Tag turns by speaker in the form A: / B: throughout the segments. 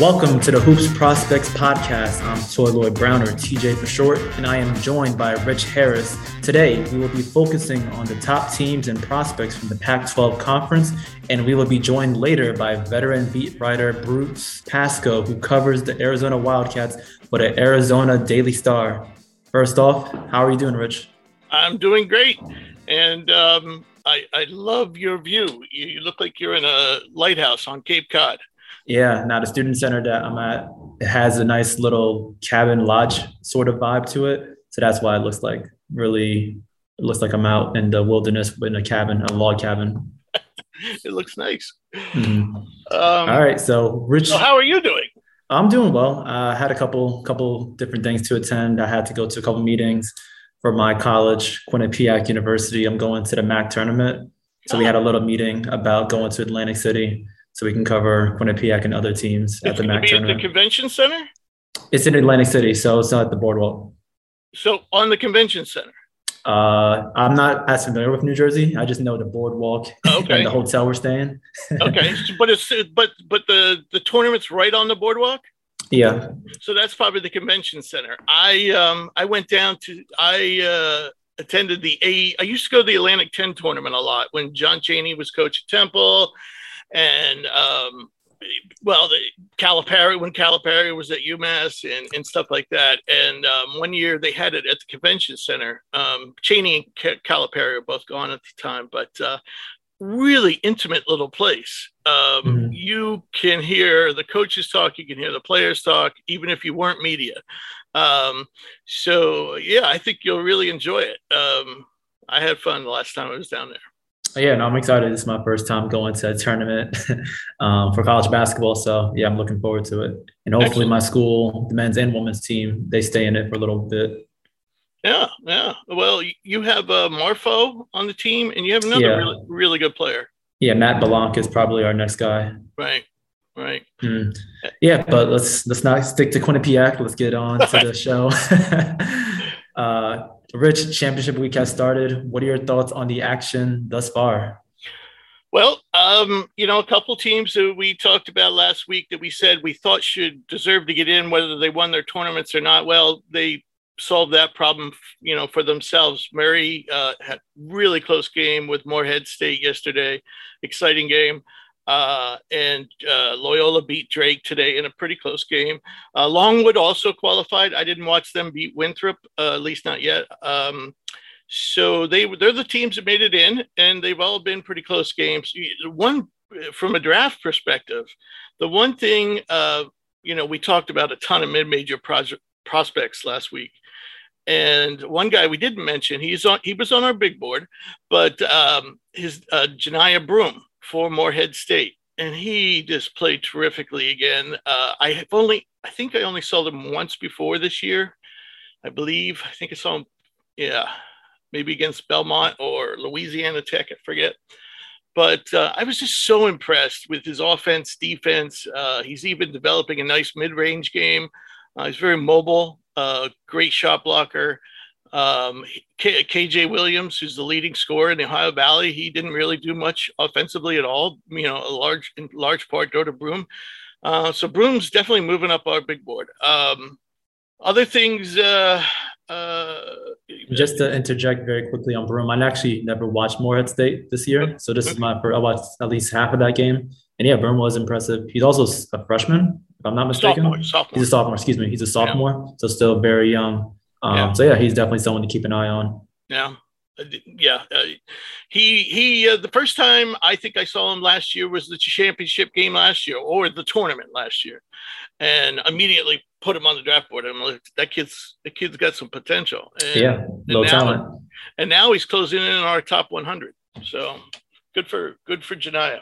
A: Welcome to the Hoops Prospects Podcast. I'm Toy Lloyd Brown, or TJ for short, and I am joined by Rich Harris. Today, we will be focusing on the top teams and prospects from the Pac 12 Conference, and we will be joined later by veteran beat writer Bruce Pascoe, who covers the Arizona Wildcats for the Arizona Daily Star. First off, how are you doing, Rich?
B: I'm doing great. And um, I, I love your view. You, you look like you're in a lighthouse on Cape Cod.
A: Yeah, now the student center that I'm at it has a nice little cabin lodge sort of vibe to it. So that's why it looks like really it looks like I'm out in the wilderness in a cabin, a log cabin.
B: it looks nice.
A: Mm-hmm. Um, All right, so Rich,
B: so how are you doing?
A: I'm doing well. I had a couple couple different things to attend. I had to go to a couple meetings for my college, Quinnipiac University. I'm going to the MAAC tournament. So we had a little meeting about going to Atlantic City so we can cover Quinnipiac and other teams
B: at
A: the
B: MAAC tournament. the convention center?
A: It's in Atlantic City, so it's not at the boardwalk.
B: So on the convention center.
A: Uh, I'm not as familiar with New Jersey. I just know the boardwalk okay. and the hotel we're staying.
B: okay, but it's but but the the tournament's right on the boardwalk.
A: Yeah.
B: So that's probably the convention center. I um I went down to I uh attended the A I used to go to the Atlantic 10 tournament a lot when John Chaney was coach at Temple and um, well, the Calipari when Calipari was at UMass and, and stuff like that. And um, one year they had it at the convention center. Um, Chaney and Calipari are both gone at the time, but uh, really intimate little place. Um, mm-hmm. You can hear the coaches talk, you can hear the players talk, even if you weren't media. Um, so yeah, I think you'll really enjoy it. Um, I had fun the last time I was down there.
A: Yeah, no, I'm excited. This is my first time going to a tournament um, for college basketball. So yeah, I'm looking forward to it. And hopefully Excellent. my school, the men's and women's team, they stay in it for a little bit.
B: Yeah, yeah. Well, you have uh, Marfo on the team, and you have another yeah. really, really good player.
A: Yeah, Matt Balanc is probably our next guy.
B: Right, right.
A: Mm. Yeah, but let's let's not stick to Quinnipiac. Let's get on to the show. uh, Rich, championship week has started. What are your thoughts on the action thus far?
B: Well, um, you know, a couple teams that we talked about last week that we said we thought should deserve to get in, whether they won their tournaments or not. Well, they solved that problem, you know, for themselves. Murray uh, had really close game with Morehead State yesterday. Exciting game. Uh, and uh, Loyola beat Drake today in a pretty close game. Uh, Longwood also qualified. I didn't watch them beat Winthrop, uh, at least not yet. Um, so they they're the teams that made it in, and they've all been pretty close games. One from a draft perspective, the one thing uh, you know we talked about a ton of mid-major prospects last week. And one guy we didn't mention, he's on. He was on our big board, but um, his uh, Broome, for Morehead State, and he just played terrifically again. Uh, I have only, I think I only saw them once before this year, I believe. I think I saw him, yeah, maybe against Belmont or Louisiana Tech, I forget. But uh, I was just so impressed with his offense, defense. Uh, he's even developing a nice mid-range game. Uh, he's very mobile, uh, great shot blocker. Um, K- KJ Williams, who's the leading scorer in the Ohio Valley, he didn't really do much offensively at all. You know, a large, in large part go to Broome. Uh, so Broome's definitely moving up our big board. Um, other things. Uh, uh,
A: Just to interject very quickly on Broome, I actually never watched Morehead State this year, so this is my first. I watched at least half of that game, and yeah, Broome was impressive. He's also a freshman, if I'm not mistaken.
B: Sophomore, sophomore.
A: He's a sophomore. Excuse me. He's a sophomore, yeah. so still very young. Um, yeah. So yeah, he's definitely someone to keep an eye on.
B: Yeah, uh, yeah. Uh, he he. Uh, the first time I think I saw him last year was the championship game last year, or the tournament last year, and immediately put him on the draft board. I'm like, that kid's that kid's got some potential. And,
A: yeah, low
B: now,
A: talent.
B: And now he's closing in on our top 100. So good for good for Johniah.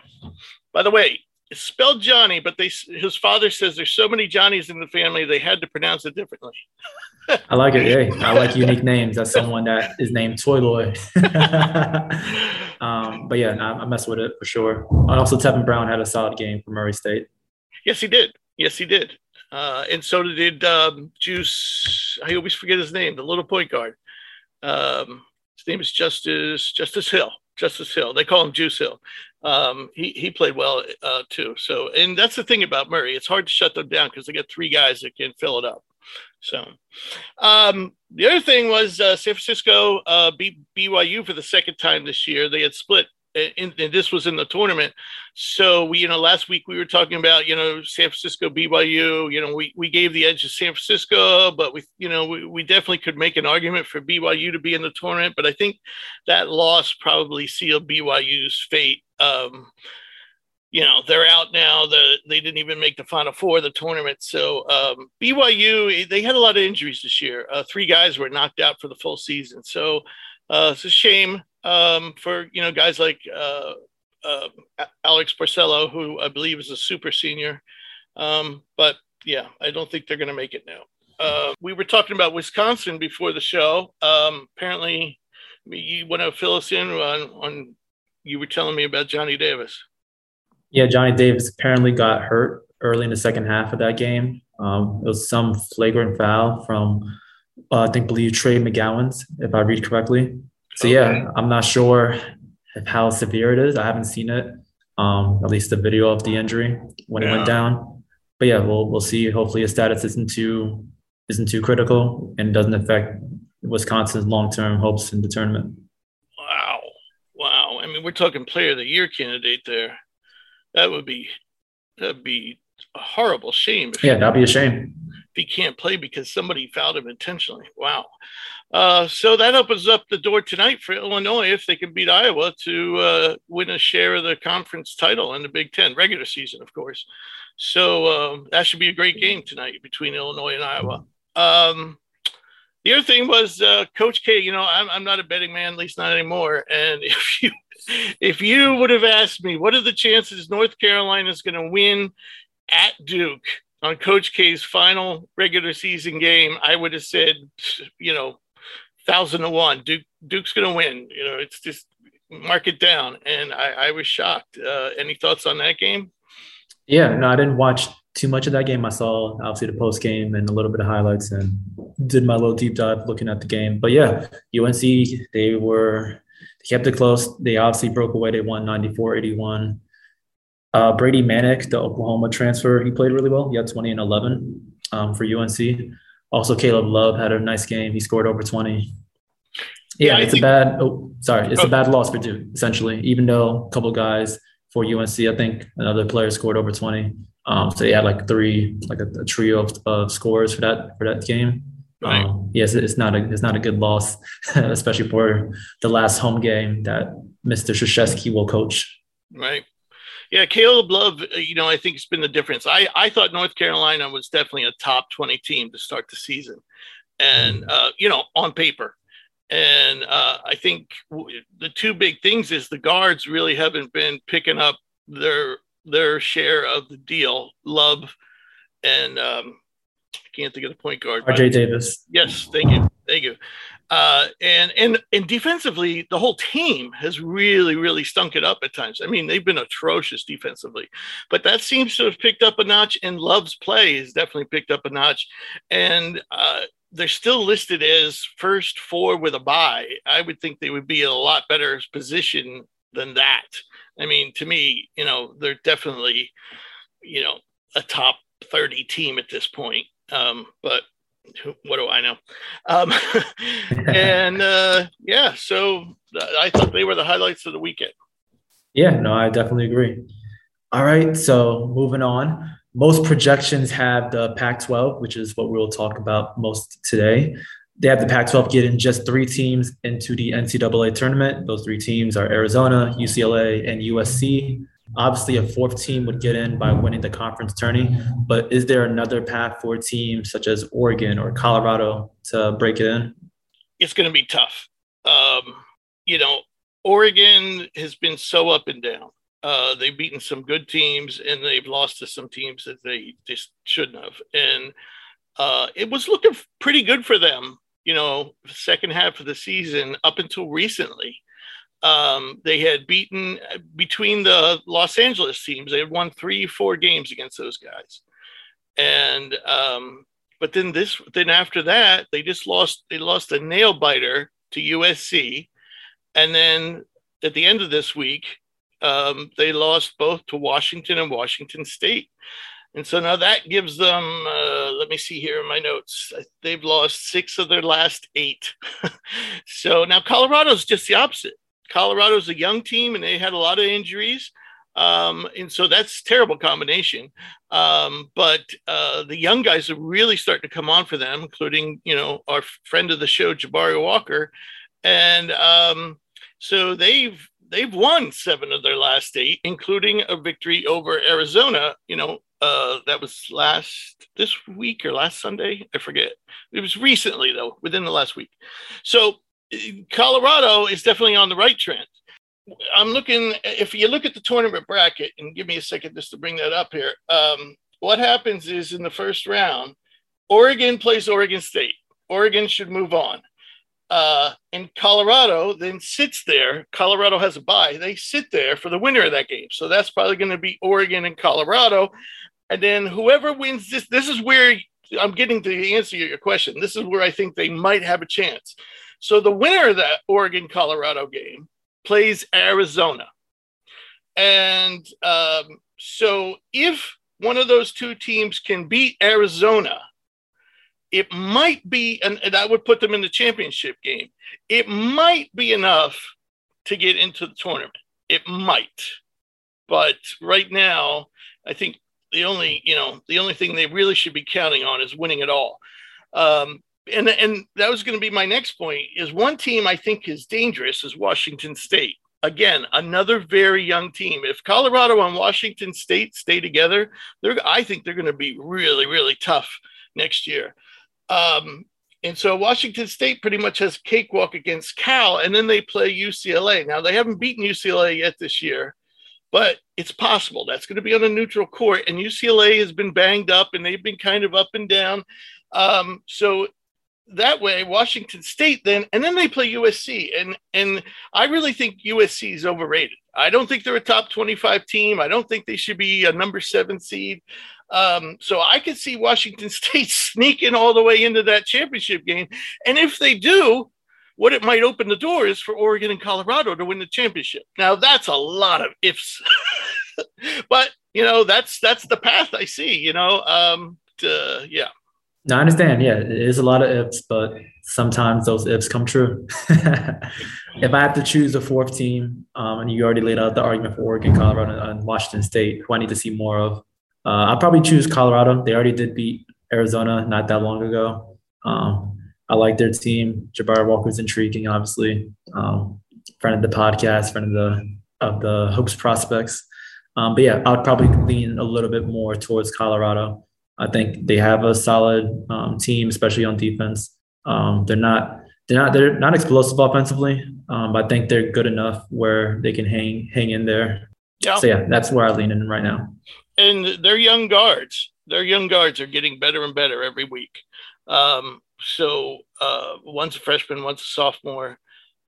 B: By the way, it's spelled Johnny, but they his father says there's so many Johnnies in the family they had to pronounce it differently.
A: I like it. Yeah, I like unique names. As someone that is named Toy Lloyd. um, but yeah, I, I mess with it for sure. And also, Tevin Brown had a solid game for Murray State.
B: Yes, he did. Yes, he did. Uh, and so did um, Juice. I always forget his name. The little point guard. Um, his name is Justice Justice Hill. Justice Hill. They call him Juice Hill. Um, he he played well uh, too. So, and that's the thing about Murray; it's hard to shut them down because they got three guys that can fill it up. So, um, the other thing was uh, San Francisco uh, beat BYU for the second time this year. They had split and, and, this was in the tournament. So we, you know, last week we were talking about, you know, San Francisco, BYU. You know, we we gave the edge to San Francisco, but we, you know, we, we definitely could make an argument for BYU to be in the tournament. But I think that loss probably sealed BYU's fate. Um, you know, they're out now. The they didn't even make the final four of the tournament. So um, BYU, they had a lot of injuries this year. Uh, three guys were knocked out for the full season. So uh, it's a shame um, for you know guys like uh, uh, Alex Barcelo, who I believe is a super senior. Um, but yeah, I don't think they're going to make it now. Uh, we were talking about Wisconsin before the show. Um, apparently, you want to fill us in on, on you were telling me about Johnny Davis.
A: Yeah, Johnny Davis apparently got hurt early in the second half of that game. Um, it was some flagrant foul from, uh, I think, believe Trey McGowens, if I read correctly. So okay. yeah, I'm not sure how severe it is. I haven't seen it, um, at least the video of the injury when yeah. it went down. But yeah, we'll we'll see. Hopefully, his status isn't too isn't too critical and doesn't affect Wisconsin's long term hopes in the tournament.
B: Wow, wow! I mean, we're talking player of the year candidate there. That would be that'd be a horrible shame.
A: Yeah, that'd be a shame.
B: He can't play because somebody fouled him intentionally. Wow. Uh, so that opens up the door tonight for Illinois if they can beat Iowa to uh, win a share of the conference title in the Big Ten regular season, of course. So uh, that should be a great game tonight between Illinois and Iowa. Um, the other thing was uh, Coach K. You know, I'm, I'm not a betting man, at least not anymore. And if you if you would have asked me what are the chances North Carolina is going to win at Duke on Coach K's final regular season game, I would have said, you know, thousand to one. Duke Duke's going to win. You know, it's just mark it down. And I, I was shocked. Uh, any thoughts on that game?
A: Yeah, no, I didn't watch too much of that game. I saw obviously the post game and a little bit of highlights and did my little deep dive looking at the game. But yeah, UNC, they were, they kept it close. They obviously broke away. They won 94 81. Uh, Brady Manek, the Oklahoma transfer, he played really well. He had 20 and 11 um, for UNC. Also, Caleb Love had a nice game. He scored over 20. Yeah, yeah it's think, a bad. Oh, sorry, it's oh. a bad loss for Duke essentially. Even though a couple guys for UNC, I think another player scored over 20. Um, so they had like three, like a, a trio of, of, scores for that for that game. Right. Um, yes, it's not a it's not a good loss, especially for the last home game that Mr. Krzyzewski will coach.
B: Right. Yeah, Caleb Love, uh, you know, I think it's been the difference. I, I thought North Carolina was definitely a top 20 team to start the season. And, mm. uh, you know, on paper. And uh, I think w- the two big things is the guards really haven't been picking up their their share of the deal. Love and um, I can't think of the point guard.
A: RJ Davis.
B: Yes, thank you, thank you. Uh, and and and defensively, the whole team has really really stunk it up at times. I mean, they've been atrocious defensively, but that seems to have picked up a notch. And Love's play has definitely picked up a notch, and uh, they're still listed as first four with a bye. I would think they would be in a lot better position than that. I mean, to me, you know, they're definitely, you know, a top 30 team at this point. Um, but what do I know? Um, and uh, yeah, so I thought they were the highlights of the weekend.
A: Yeah, no, I definitely agree. All right, so moving on. Most projections have the Pac 12, which is what we'll talk about most today. They have the Pac 12 getting just three teams into the NCAA tournament. Those three teams are Arizona, UCLA, and USC. Obviously, a fourth team would get in by winning the conference tourney, but is there another path for teams such as Oregon or Colorado to break it in?
B: It's going to be tough. Um, you know, Oregon has been so up and down. Uh, they've beaten some good teams and they've lost to some teams that they just shouldn't have. And uh, it was looking pretty good for them, you know, second half of the season up until recently um, they had beaten between the Los Angeles teams. They had won three, four games against those guys, and um, but then this, then after that, they just lost. They lost a nail biter to USC, and then at the end of this week, Um, they lost both to Washington and Washington State. And so now that gives them, uh, let me see here in my notes, they've lost six of their last eight. so now Colorado's just the opposite. Colorado's a young team and they had a lot of injuries. Um, and so that's a terrible combination. Um, but uh, the young guys are really starting to come on for them, including, you know, our friend of the show, Jabari Walker. And um, so they've they've won seven of their last eight, including a victory over Arizona. You know, uh, that was last this week or last Sunday. I forget. It was recently though, within the last week. So Colorado is definitely on the right trend. I'm looking. If you look at the tournament bracket, and give me a second just to bring that up here. Um, what happens is in the first round, Oregon plays Oregon State. Oregon should move on. Uh, and Colorado then sits there. Colorado has a bye. They sit there for the winner of that game. So that's probably going to be Oregon and Colorado. And then whoever wins this, this is where I'm getting to the answer to your question. This is where I think they might have a chance. So the winner of that Oregon Colorado game plays Arizona. And um, so if one of those two teams can beat Arizona, it might be, and, and I would put them in the championship game. It might be enough to get into the tournament. It might. But right now, I think the only, you know, the only thing they really should be counting on is winning it all. Um, and and that was going to be my next point is one team I think is dangerous is Washington State. Again, another very young team. If Colorado and Washington State stay together, they're I think they're going to be really really tough next year. Um, and so Washington State pretty much has cakewalk against Cal, and then they play UCLA. Now they haven't beaten UCLA yet this year, but it's possible. That's going to be on a neutral court, and UCLA has been banged up, and they've been kind of up and down. Um, so that way Washington State then and then they play USC and and I really think USC is overrated. I don't think they're a top 25 team. I don't think they should be a number 7 seed. Um, so I could see Washington State sneaking all the way into that championship game and if they do what it might open the door is for Oregon and Colorado to win the championship. Now that's a lot of ifs. but you know that's that's the path I see, you know. Um to, yeah.
A: No, I understand. Yeah, it is a lot of ifs, but sometimes those ifs come true. if I have to choose a fourth team, um, and you already laid out the argument for Oregon, Colorado, and Washington State, who I need to see more of, uh, I'll probably choose Colorado. They already did beat Arizona not that long ago. Um, I like their team. Jabari Walker's intriguing, obviously. Um, friend of the podcast, friend of the of the Hoops prospects. Um, but yeah, I would probably lean a little bit more towards Colorado. I think they have a solid um, team, especially on defense. Um, they're not they're not they're not explosive offensively, um, but I think they're good enough where they can hang hang in there. Yeah. So yeah, that's where I lean in right now.
B: And their young guards, their young guards are getting better and better every week. Um, so uh, one's a freshman, one's a sophomore,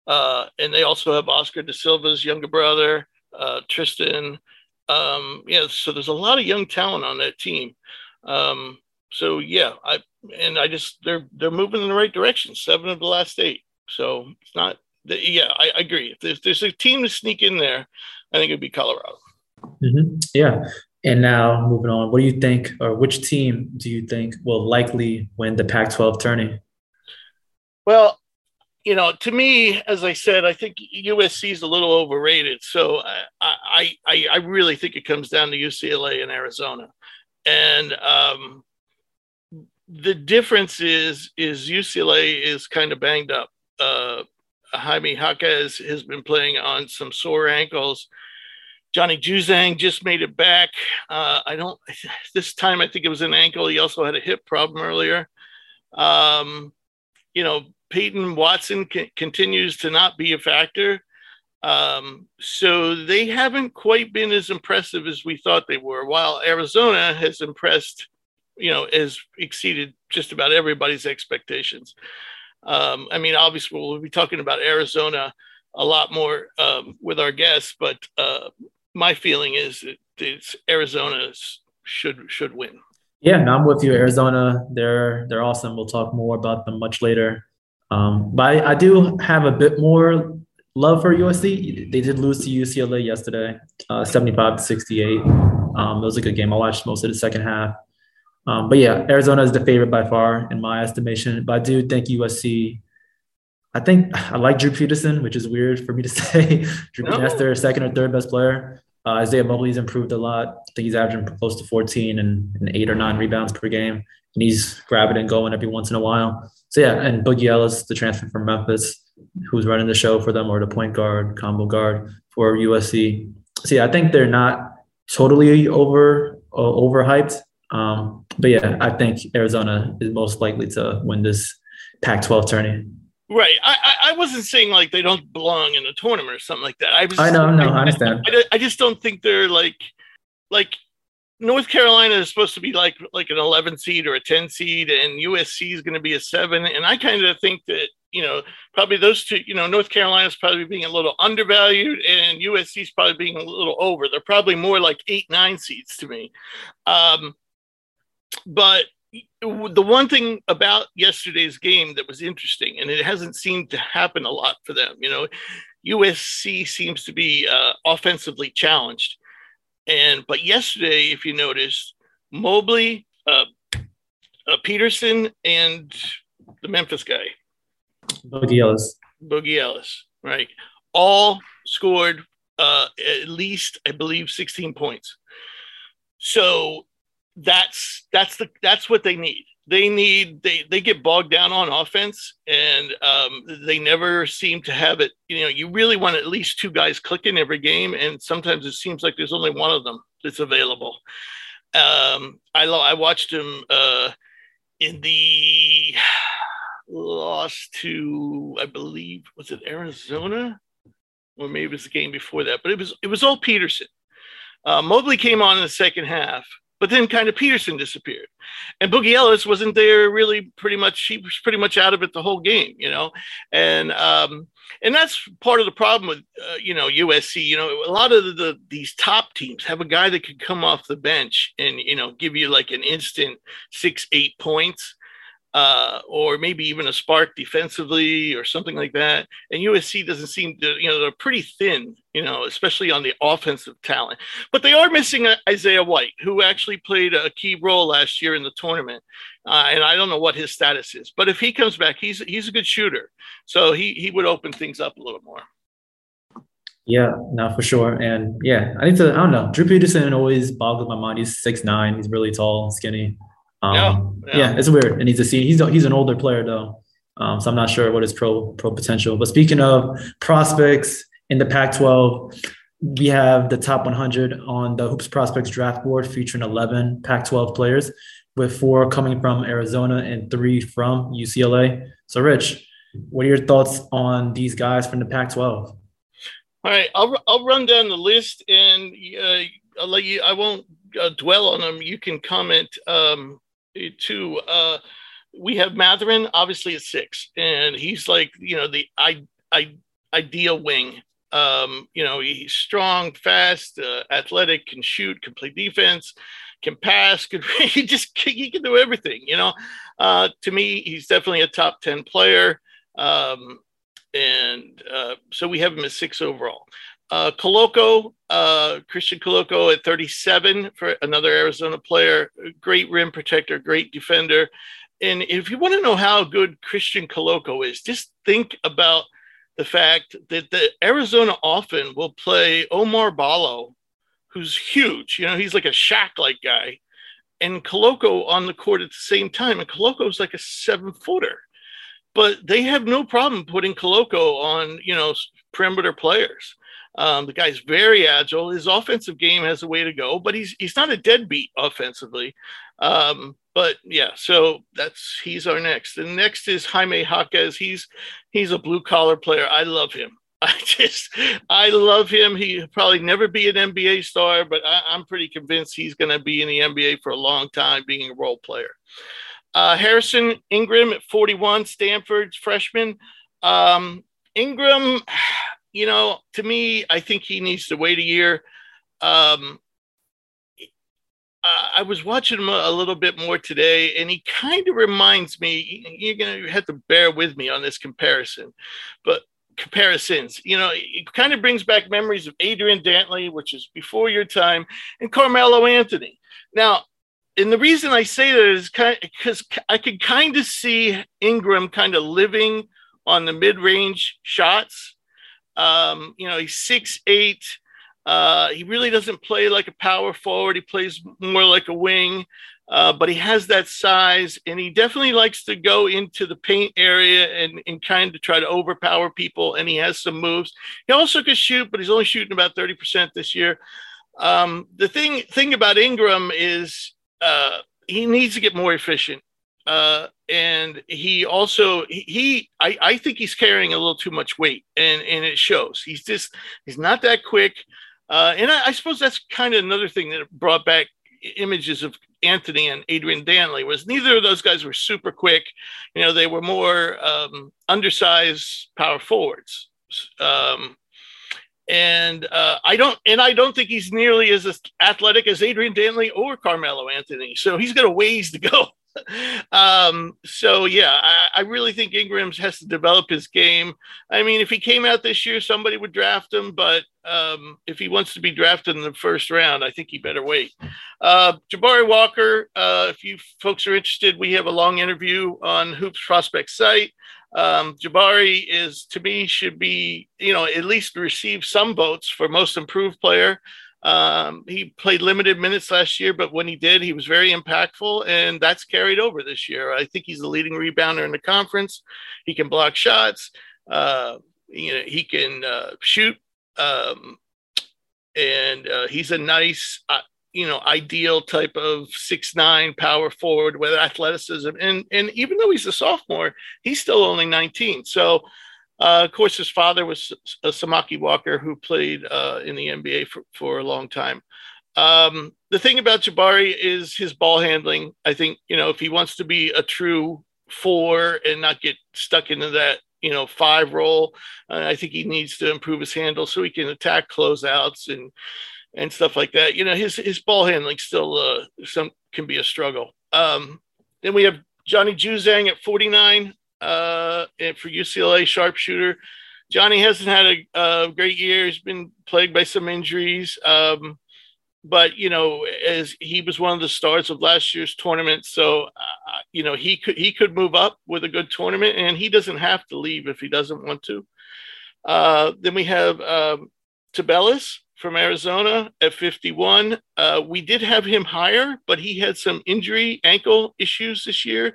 B: uh, and they also have Oscar da Silva's younger brother, uh, Tristan. Um, yeah, so there's a lot of young talent on that team. Um, so yeah, I and I just they're they're moving in the right direction. Seven of the last eight. So it's not. Yeah, I, I agree. If there's, there's, a team to sneak in there, I think it'd be Colorado.
A: Mm-hmm. Yeah. And now moving on, what do you think, or which team do you think will likely win the Pac-12 tourney?
B: Well, you know, to me, as I said, I think USC is a little overrated. So I, I, I really think it comes down to UCLA and Arizona and um, the difference is is UCLA is kind of banged up. Uh, Jaime Jaquez has been playing on some sore ankles. Johnny Juzang just made it back. Uh, I don't. This time, I think it was an ankle. He also had a hip problem earlier. Um, you know, Peyton Watson continues to not be a factor. Um, so they haven't quite been as impressive as we thought they were, while Arizona has impressed, you know, has exceeded just about everybody's expectations. Um, I mean, obviously, we'll be talking about Arizona a lot more um, with our guests, but uh, my feeling is that it's Arizona should should win.
A: Yeah, no, I'm with you. Arizona, they're they're awesome. We'll talk more about them much later. Um, but I, I do have a bit more love for USC. They did lose to UCLA yesterday, uh, 75 to 68. Um, it was a good game. I watched most of the second half. Um, but yeah, Arizona is the favorite by far in my estimation. But I do think USC. I think I like Drew Peterson, which is weird for me to say. Drew no. Peterson, their second or third best player. Uh, Isaiah Mobley's improved a lot. I think he's averaging close to 14 and, and eight or nine rebounds per game. And he's grabbing and going every once in a while. So yeah, and Boogie Ellis, the transfer from Memphis, who's running the show for them, or the point guard, combo guard for USC. See, I think they're not totally over uh, overhyped. Um, but yeah, I think Arizona is most likely to win this Pac-12 tourney.
B: Right. I, I wasn't saying like they don't belong in a tournament or something like that. I was.
A: I know. No, I, I understand.
B: I, I, just don't think they're like, like North Carolina is supposed to be like like an 11 seed or a 10 seed, and USC is going to be a seven. And I kind of think that you know probably those two. You know, North Carolina is probably being a little undervalued, and USC is probably being a little over. They're probably more like eight nine seeds to me. Um, but the one thing about yesterday's game that was interesting, and it hasn't seemed to happen a lot for them, you know, USC seems to be uh, offensively challenged. And but yesterday, if you notice, Mobley, uh, uh, Peterson, and the Memphis guy,
A: Boogie Ellis,
B: Boogie Ellis, right, all scored uh, at least, I believe, 16 points. So that's that's the that's what they need. They need they they get bogged down on offense, and um, they never seem to have it. You know, you really want at least two guys clicking every game, and sometimes it seems like there's only one of them that's available. Um, I I watched him uh, in the loss to I believe was it Arizona or maybe it was the game before that, but it was it was all Peterson. Uh, Mobley came on in the second half, but then kind of Peterson disappeared, and Boogie Ellis wasn't there really. Pretty much, he was pretty much out of it the whole game, you know, and um, and that's part of the problem with uh, you know USC. You know, a lot of the, the, these top teams have a guy that could come off the bench and you know give you like an instant six eight points uh, or maybe even a spark defensively or something like that. And USC doesn't seem to, you know, they're pretty thin, you know, especially on the offensive talent. But they are missing Isaiah White, who actually played a key role last year in the tournament. Uh, and I don't know what his status is, but if he comes back, he's he's a good shooter, so he he would open things up a little more.
A: Yeah, no, for sure. And yeah, I need to, I don't know. Drew Peterson always boggles my mind. He's six nine. He's really tall, skinny. Um, yeah, yeah. yeah, it's weird. And he's a he's a, he's an older player though, um, so I'm not sure what his pro pro potential. But speaking of prospects in the Pac-12, we have the top 100 on the Hoops Prospects draft board, featuring 11 Pac-12 players, with four coming from Arizona and three from UCLA. So, Rich, what are your thoughts on these guys from the Pac-12?
B: All right, I'll I'll run down the list, and uh, I'll let you. I won't uh, dwell on them. You can comment. Um, to uh, we have Mathurin, obviously at six, and he's like you know the I, I, ideal wing. Um, you know he's strong, fast, uh, athletic, can shoot, can play defense, can pass, can he just he can do everything. You know, uh, to me he's definitely a top ten player. Um, and uh, so we have him at six overall. Uh, Koloko, uh, Christian Koloko at 37 for another Arizona player, great rim protector, great defender. And if you want to know how good Christian Koloko is, just think about the fact that the Arizona often will play Oumar Ballo, who's huge. You know, he's like a Shaq like guy, and Koloko on the court at the same time. And Koloko's like a seven footer, but they have no problem putting Koloko on, you know, perimeter players. Um, the guy's very agile. His offensive game has a way to go, but he's he's not a deadbeat offensively. Um, but yeah, so that's he's our next. The next is Jaime Jaquez. He's he's a blue collar player. I love him. I just I love him. He'll probably never be an NBA star, but I, am pretty convinced he's going to be in the NBA for a long time, being a role player. Uh, Harrison Ingram at 41, Stanford's freshman. Um, Ingram, you know, to me, I think he needs to wait a year. Um, I was watching him a, little bit more today, and he kind of reminds me. You're to have to bear with me on this comparison, but comparisons. You know, it kind of brings back memories of Adrian Dantley, which is before your time, and Carmelo Anthony. Now, and the reason I say that is kind because I could kind of see Ingram kind of living on the mid-range shots. Um, you know, he's six eight. Uh, he really doesn't play like a power forward. He plays more like a wing, uh, but he has that size, and he definitely likes to go into the paint area and, and kind of try to overpower people. And he has some moves. He also can shoot, but he's only shooting about thirty percent this year. Um, the thing thing about Ingram is uh, he needs to get more efficient. Uh, and he also he I, I think he's carrying a little too much weight and and it shows he's just he's not that quick uh, and I, I, suppose that's kind of another thing that brought back images of Anthony and Adrian Dantley was neither of those guys were super quick you know they were more um, undersized power forwards um, and uh, I don't and I don't think he's nearly as athletic as Adrian Dantley or Carmelo Anthony. So he's got a ways to go. um, so yeah, I, I, really think Ingram's has to develop his game. I mean, if he came out this year, somebody would draft him, but um, if he wants to be drafted in the first round, I think he better wait. Uh, Jabari Walker, uh, if you folks are interested, we have a long interview on Hoops Prospect site. Um, Jabari is to me should be you know at least receive some votes for most improved player. Um, he played limited minutes last year, but when he did, he was very impactful, and that's carried over this year. I think he's the leading rebounder in the conference. He can block shots. Uh, you know, he can uh, shoot, um, and uh, he's a nice, uh, you know, ideal type of six nine power forward with athleticism. And and even though he's a sophomore, he's still only 19. So uh, of course, his father was a Samaki Walker who played uh, in the NBA for, for a long time. Um, the thing about Jabari is his ball handling. I think, you know, if he wants to be a true four and not get stuck into that, you know, five role, uh, I think he needs to improve his handle so he can attack closeouts and and stuff like that. You know, his his ball handling still uh, some can be a struggle. Um, then we have Johnny Juzang at 49 uh, for UCLA sharpshooter. Johnny hasn't had a, a, great year. He's been plagued by some injuries. Um, but you know, as he was one of the stars of last year's tournament, so uh, you know he could he could move up with a good tournament, and he doesn't have to leave if he doesn't want to. Uh, then we have um, Tubelis from Arizona at 51. Uh, we did have him higher, but he had some injury ankle issues this year.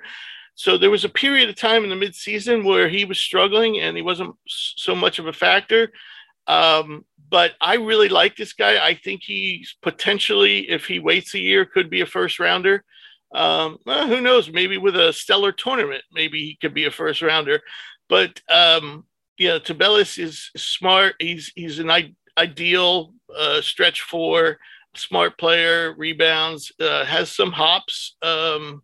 B: So there was a period of time in the midseason where he was struggling and he wasn't so much of a factor. Um, but I really like this guy. I think he's potentially, if he waits a year, could be a first rounder. Um, well, who knows? Maybe with a stellar tournament, maybe he could be a first rounder. But um, yeah, Tubelis is smart. He's he's an I- ideal uh, stretch four, smart player, rebounds, uh, has some hops. Um,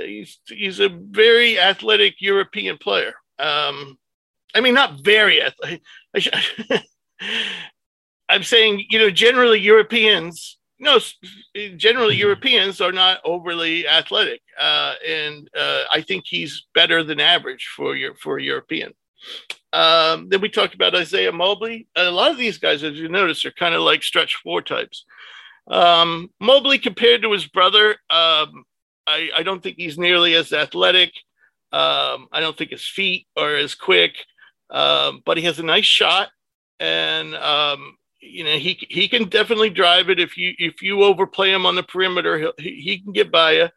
B: he's he's a very athletic European player. Um, I mean, not very athletic. I'm saying, you know, generally Europeans, no, generally mm-hmm. Europeans are not overly athletic, uh, and uh, I think he's better than average for your for a European. Um, then we talked about Isaiah Mobley. A lot of these guys, as you notice, are kind of like stretch four types. Um, Mobley, compared to his brother, um, I, I don't think he's nearly as athletic. Um, I don't think his feet are as quick, um, but he has a nice shot, and um, you know he he can definitely drive it if you if you overplay him on the perimeter. He he can get by you.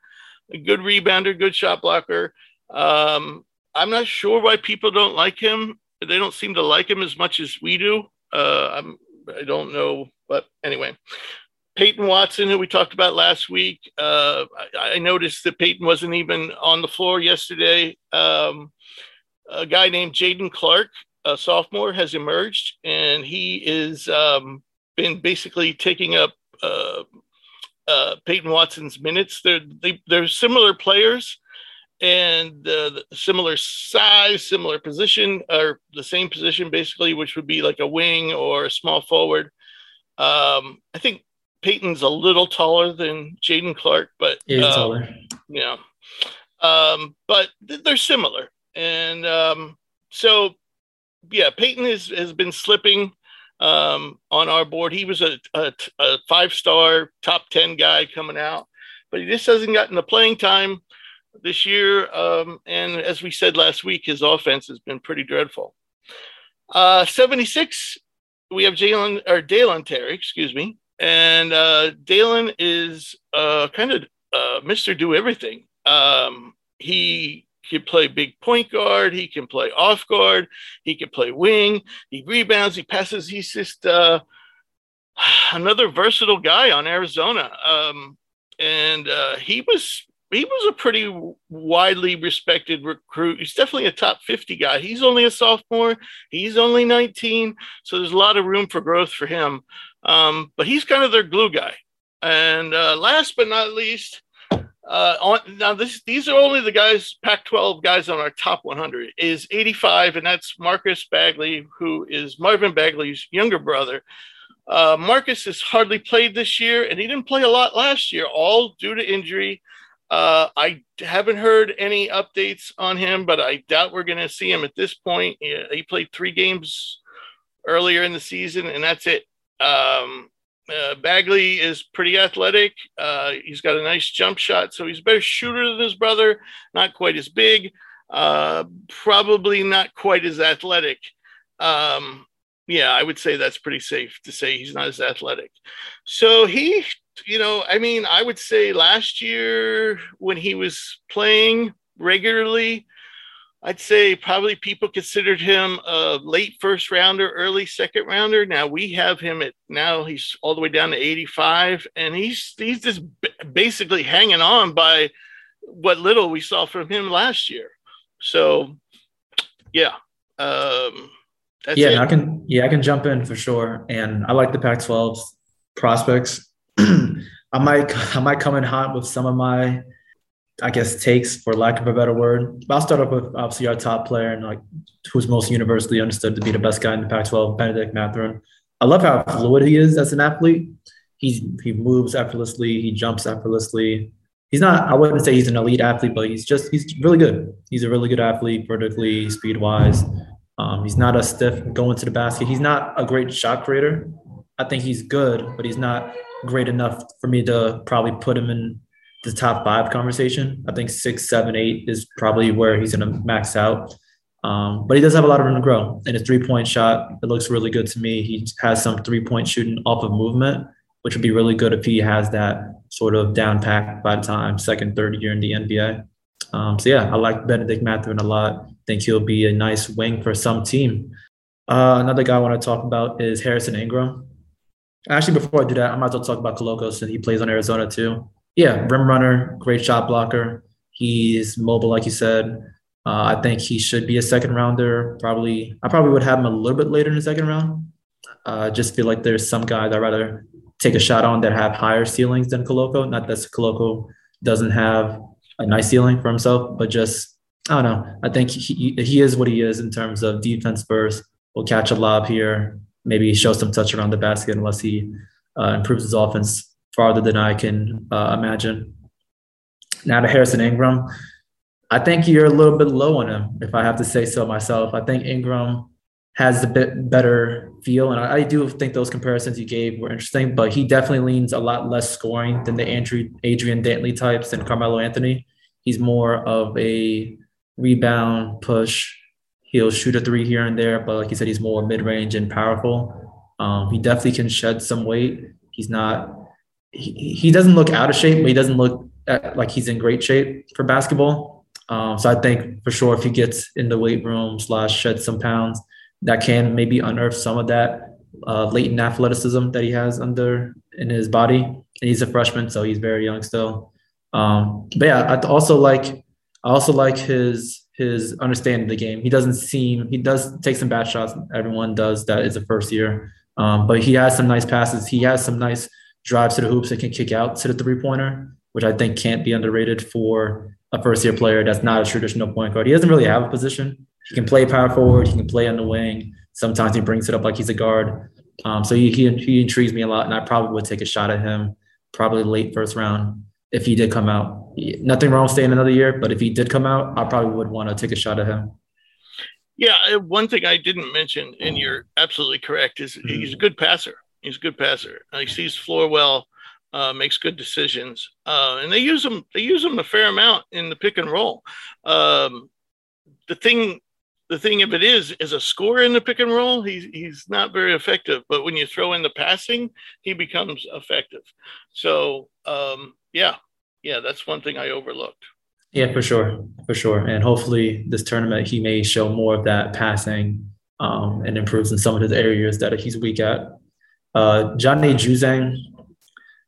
B: A good rebounder, good shot blocker. Um, I'm not sure why people don't like him. They don't seem to like him as much as we do. Uh, I'm I don't know, but anyway. Peyton Watson, who we talked about last week, uh, I, I, noticed that Peyton wasn't even on the floor yesterday. Um, a guy named Jaden Clark, a sophomore, has emerged, and he is um, been basically taking up uh, uh, Peyton Watson's minutes. They're they, they're similar players and uh, similar size, similar position, or the same position basically, which would be like a wing or a small forward. Um, I think Peyton's a little taller than Jaden Clark, but
A: he's um, taller.
B: Yeah, um, but th- they're similar, and um, so yeah, Peyton has, has been slipping um, on our board. He was a, a, a five star top 10 guy coming out, but he just hasn't gotten the playing time this year. Um, and as we said last week, his offense has been pretty dreadful. Uh, 76, we have Jalen or Dalen Terry, excuse me. And uh, Dalen is uh, kind of uh, Mr. Do Everything. Um, he can play big point guard. He can play off guard. He can play wing. He rebounds. He passes. He's just uh, another versatile guy on Arizona. Um, and uh, he was he was a pretty widely respected recruit. He's definitely a top 50 guy. He's only a sophomore. He's only 19. So there's a lot of room for growth for him. Um, but he's kind of their glue guy. And uh, last but not least, uh, on, now this these are only the guys Pac-12 guys on our top 100 is 85, and that's Marcus Bagley, who is Marvin Bagley's younger brother. Uh, Marcus has hardly played this year, and he didn't play a lot last year, all due to injury. Uh, I haven't heard any updates on him, but I doubt we're going to see him at this point. He, he, played three games earlier in the season, and that's it. Um, uh, Bagley is pretty athletic. Uh, he's got a nice jump shot, so he's a better shooter than his brother. Not quite as big, uh, probably not quite as athletic. Um, yeah, I would say that's pretty safe to say he's not as athletic. So he, you know, I mean, I would say last year when he was playing regularly, I'd say probably people considered him a late first rounder, early second rounder. Now we have him at now he's all the way down to 85, and he's he's just basically hanging on by what little we saw from him last year. So, yeah, um,
A: yeah, it. I can yeah I can jump in for sure, and I like the Pac-12 prospects. I might I might come in hot with some of my I guess takes for lack of a better word. I'll start off with obviously our top player and like who's most universally understood to be the best guy in the Pac-12, Benedict Mathurin. I love how fluid he is as an athlete. He's he moves effortlessly, he jumps effortlessly. He's not, I wouldn't say he's an elite athlete, but he's just he's really good. He's a really good athlete, vertically, speed wise. Um, he's not a stiff going to the basket. He's not a great shot creator. I think he's good, but he's not great enough for me to probably put him in the top five conversation. I think six, seven, eight is probably where he's going to max out. Um, but he does have a lot of room to grow. And his three point shot, it looks really good to me. He has some three point shooting off of movement, which would be really good if he has that sort of down pack by the time second, third year in the NBA. Um, so yeah, I like Benedict Mathurin a lot. think he'll be a nice wing for some team. Uh, another guy I want to talk about is Harrison Ingram. Actually, before I do that, I might as well talk about Koloko since he plays on Arizona too yeah, rim runner, great shot blocker. He's mobile, like you said. Uh, I think he should be a second rounder. Probably, I probably would have him a little bit later in the second round. Uh, just feel like there's some guys I'd rather take a shot on that have higher ceilings than Koloko. Not that Koloko doesn't have a nice ceiling for himself, but just I don't know. I think he he is what he is in terms of defense first. Will catch a lob here, maybe show some touch around the basket unless he uh, improves his offense farther than I can uh, imagine. Now to Harrison Ingram, I think you're a little bit low on him, if I have to say so myself. I think Ingram has a bit better feel, and I, I do think those comparisons you gave were interesting. But he definitely leans a lot less scoring than the Andrew, Adrian Dantley types and Carmelo Anthony. He's more of a rebound push. He'll shoot a three here and there, but like you said, he's more mid range and powerful. Um, he definitely can shed some weight. He's not he, doesn't look out of shape, but he doesn't look at, like he's in great shape for basketball. Um, so I think for sure if he gets in the weight room slash shed some pounds, that can maybe unearth some of that uh, latent athleticism that he has under in his body. And he's a freshman, so he's very young still. Um, but yeah, I also like I also like his his understanding of the game. He doesn't seem he does take some bad shots. Everyone does that is a first year, um, but he has some nice passes. He has some nice drives to the hoops that can kick out to the three pointer, which I think can't be underrated for a first year player that's not a traditional point guard. He doesn't really have a position. He can play power forward, he can play on the wing. Sometimes he brings it up like he's a guard. Um, so he, he, he intrigues me a lot, and I probably would take a shot at him probably late first round if he did come out. Nothing wrong with staying another year, but if he did come out, I probably would want to take a shot at him.
B: Yeah, uh, one thing I didn't mention, and you're absolutely correct, is mm-hmm. he's a good passer. He's a good passer. He sees floor well, uh, makes good decisions, uh, and they use him. They use him a fair amount in the pick and roll. Um, the thing, the thing of it is, as a scorer in the pick and roll, he's he's not very effective. But when you throw in the passing, he becomes effective. So um, yeah, yeah, that's one thing I overlooked.
A: Yeah, for sure, for sure. And hopefully, this tournament he may show more of that passing um, and improves in some of his areas that he's weak at. Uh, Johnny Juzang,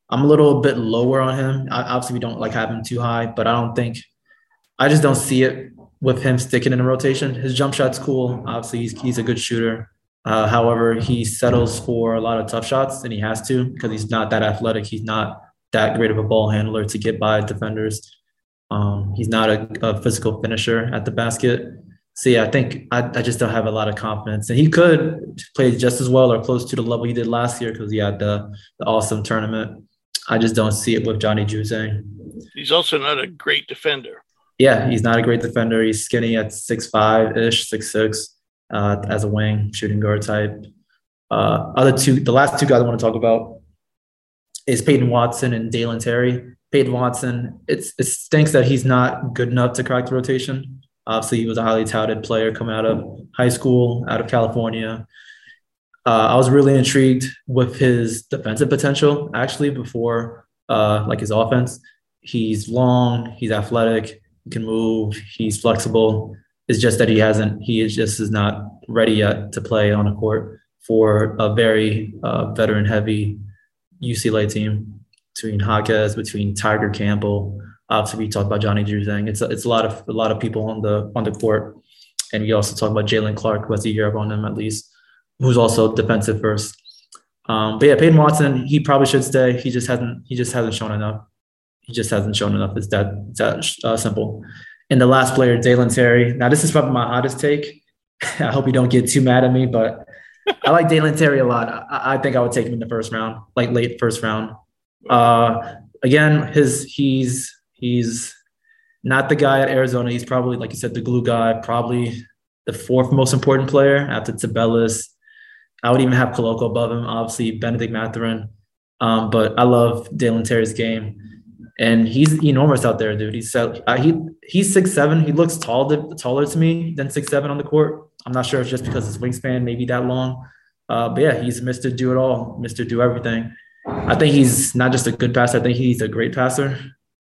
A: I'm a little bit lower on him. I, obviously, we don't like have him too high, but I don't think I just don't see it with him sticking in the rotation. His jump shot's cool. Obviously, he's he's a good shooter. Uh, however, he settles for a lot of tough shots, and he has to because he's not that athletic. He's not that great of a ball handler to get by defenders. Um, he's not a, a, physical finisher at the basket. So yeah, I think I, I, just don't have a lot of confidence, and he could play just as well or close to the level he did last year because he had the, the awesome tournament. I just don't see it with Johnny Juzang.
B: He's also not a great defender.
A: Yeah, he's not a great defender. He's skinny at six five ish, six six, uh, as a wing shooting guard type. Uh, other two, the last two guys I want to talk about is Peyton Watson and Dalen Terry. Peyton Watson, it's, it stinks that he's not good enough to crack the rotation. Obviously, he was a highly touted player coming out of high school, out of California. Uh, I was really intrigued with his defensive potential actually before uh, like his offense. He's long, he's athletic, he can move, he's flexible. It's just that he hasn't, he is just is not ready yet to play on a court for a very uh, veteran heavy UCLA team between Jaquez, between Tyger Campbell. Obviously, we talked about Johnny Juzang. It's a, it's a lot of a lot of people on the on the court, and we also talk about Jaylen Clark, who has a year on him at least, who's also defensive first. Um, but yeah, Peyton Watson, he probably should stay. He just hasn't he just hasn't shown enough. He just hasn't shown enough. It's that it's that uh, simple. And the last player, Dalen Terry. Now, this is probably my hottest take. I hope you don't get too mad at me, but I like Dalen Terry a lot. I, I, think I would take him in the first round, like late first round. Uh, again, his he's he's not the guy at Arizona. He's probably, like you said, the glue guy. Probably the fourth most important player after Tubelis. I would even have Koloko above him. Obviously, Benedict Mathurin. Um, but I love Dalen Terry's game, and he's enormous out there, dude. He's uh, he he's six seven. He looks tall to, taller to me than six seven on the court. I'm not sure if it's just because his wingspan may be that long. Uh, but yeah, he's Mr. Do It All, Mr. Do Everything. I think he's not just a good passer. I think he's a great passer.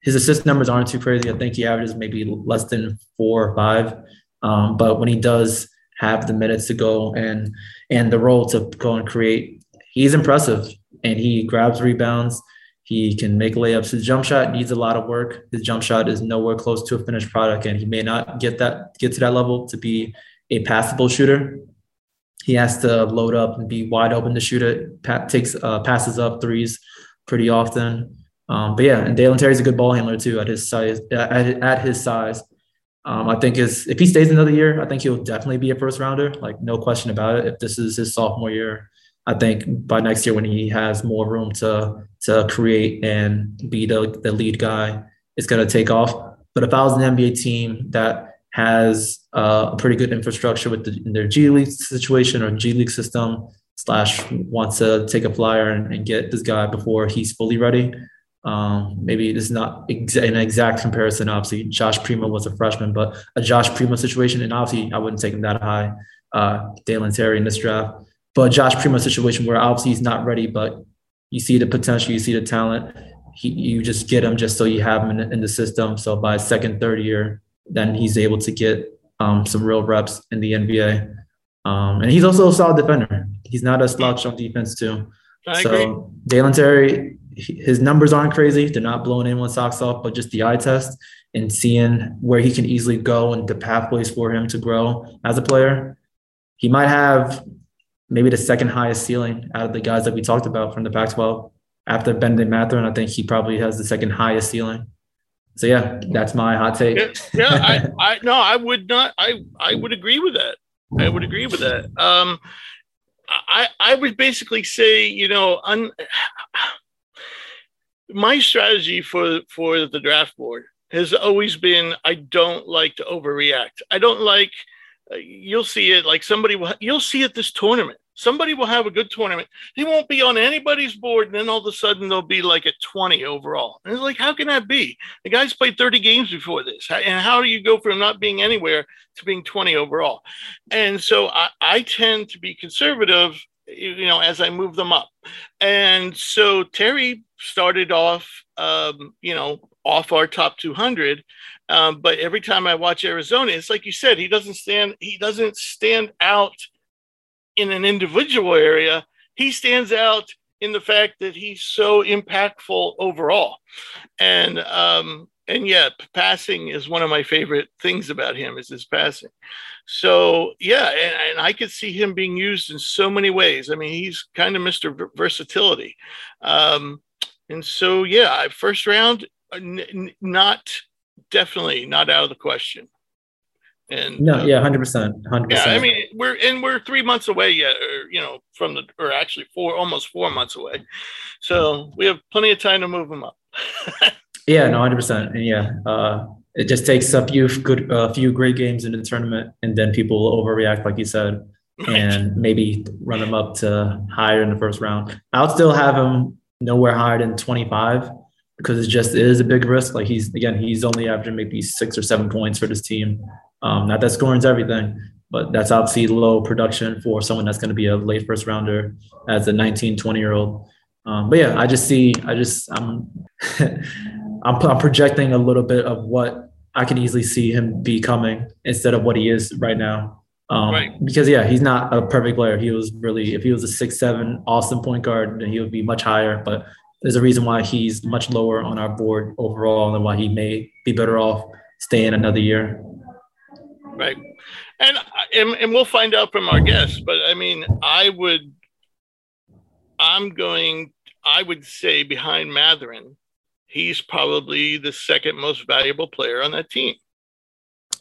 A: His assist numbers aren't too crazy. I think he averages maybe less than four or five. Um, but when he does have the minutes to go and and the role to go and create, he's impressive. And he grabs rebounds. He can make layups. His jump shot needs a lot of work. His jump shot is nowhere close to a finished product, and he may not get that get to that level to be a passable shooter. He has to load up and be wide open to shoot it. Takes uh, passes up threes pretty often. Um, but yeah, and Dalen Terry's a good ball handler too at his size. At, at his size, um, I think is if he stays another year, I think he'll definitely be a first rounder. Like no question about it. If this is his sophomore year, I think by next year when he has more room to to create and be the the lead guy, it's gonna take off. But if I was an NBA team that has uh, a pretty good infrastructure with the, their G League situation or G League system, slash wants to take a flyer and, and get this guy before he's fully ready. Um, maybe it's not exa- an exact comparison. Obviously, Josh Primo was a freshman, but a Josh Primo situation, and obviously I wouldn't take him that high. Uh, Dalen Terry in this draft, but Josh Primo situation where obviously he's not ready, but you see the potential, you see the talent. He, you just get him just so you have him in, in the system. So by second, third year, then he's able to get um, some real reps in the NBA. Um, and he's also a solid defender. He's not a slouch on defense too. I so agree. Dalen Terry, his numbers aren't crazy. They're not blowing anyone's socks off, but just the eye test and seeing where he can easily go and the pathways for him to grow as a player. He might have maybe the second highest ceiling out of the guys that we talked about from the Pac-12. After Benedict Mathurin, I think he probably has the second highest ceiling so yeah, that's my hot take.
B: Yeah, yeah I, I no, I would not. I I would agree with that. I would agree with that. Um, I I would basically say, you know, un, my strategy for for the draft board has always been I don't like to overreact. I don't like uh, you'll see it like somebody will, you'll see it this tournament. Somebody will have a good tournament. He won't be on anybody's board. And then all of a sudden they'll be like at 20 overall. And it's like, how can that be? The guy's played 30 games before this. And how do you go from not being anywhere to being 20 overall? And so I, I tend to be conservative, you know, as I move them up. And so Terry started off, um, you know, off our top 200 um, but every time I watch Arizona, it's like you said, he doesn't stand he doesn't stand out in an individual area. He stands out in the fact that he's so impactful overall. And um, and yeah, passing is one of my favorite things about him is his passing. So yeah, and, and I could see him being used in so many ways. I mean, he's kind of Mr. Versatility. Um, and so yeah, first round, uh, n- not definitely not out of the question.
A: And no, uh, yeah, hundred percent, hundred percent.
B: Yeah, I mean, we're and we're three months away yet, or you know, from the or actually four, almost four months away. So we have plenty of time to move them up.
A: yeah, no, hundred percent, and yeah, uh, it just takes a few good, a few great games in the tournament, and then people will overreact, like you said, and maybe run them up to higher in the first round. I'll still have him nowhere higher than twenty five because it just is a big risk. Like he's again, he's only averaging maybe six or seven points for this team. Um, not that scoring's everything, but that's obviously low production for someone that's going to be a late first rounder as a 19, 20 year old. Um, but yeah, I just see, I just, I'm, I'm, I'm projecting a little bit of what I can easily see him becoming instead of what he is right now. Um, right. Because yeah, he's not a perfect player. He was really, if he was a six seven awesome point guard, then he would be much higher. But there's a reason why he's much lower on our board overall and why he may be better off staying another year.
B: Right. And, and, and we'll find out from our guests, but I mean, I would, I'm going, I would say behind Mathurin, he's probably the second most valuable player on that team.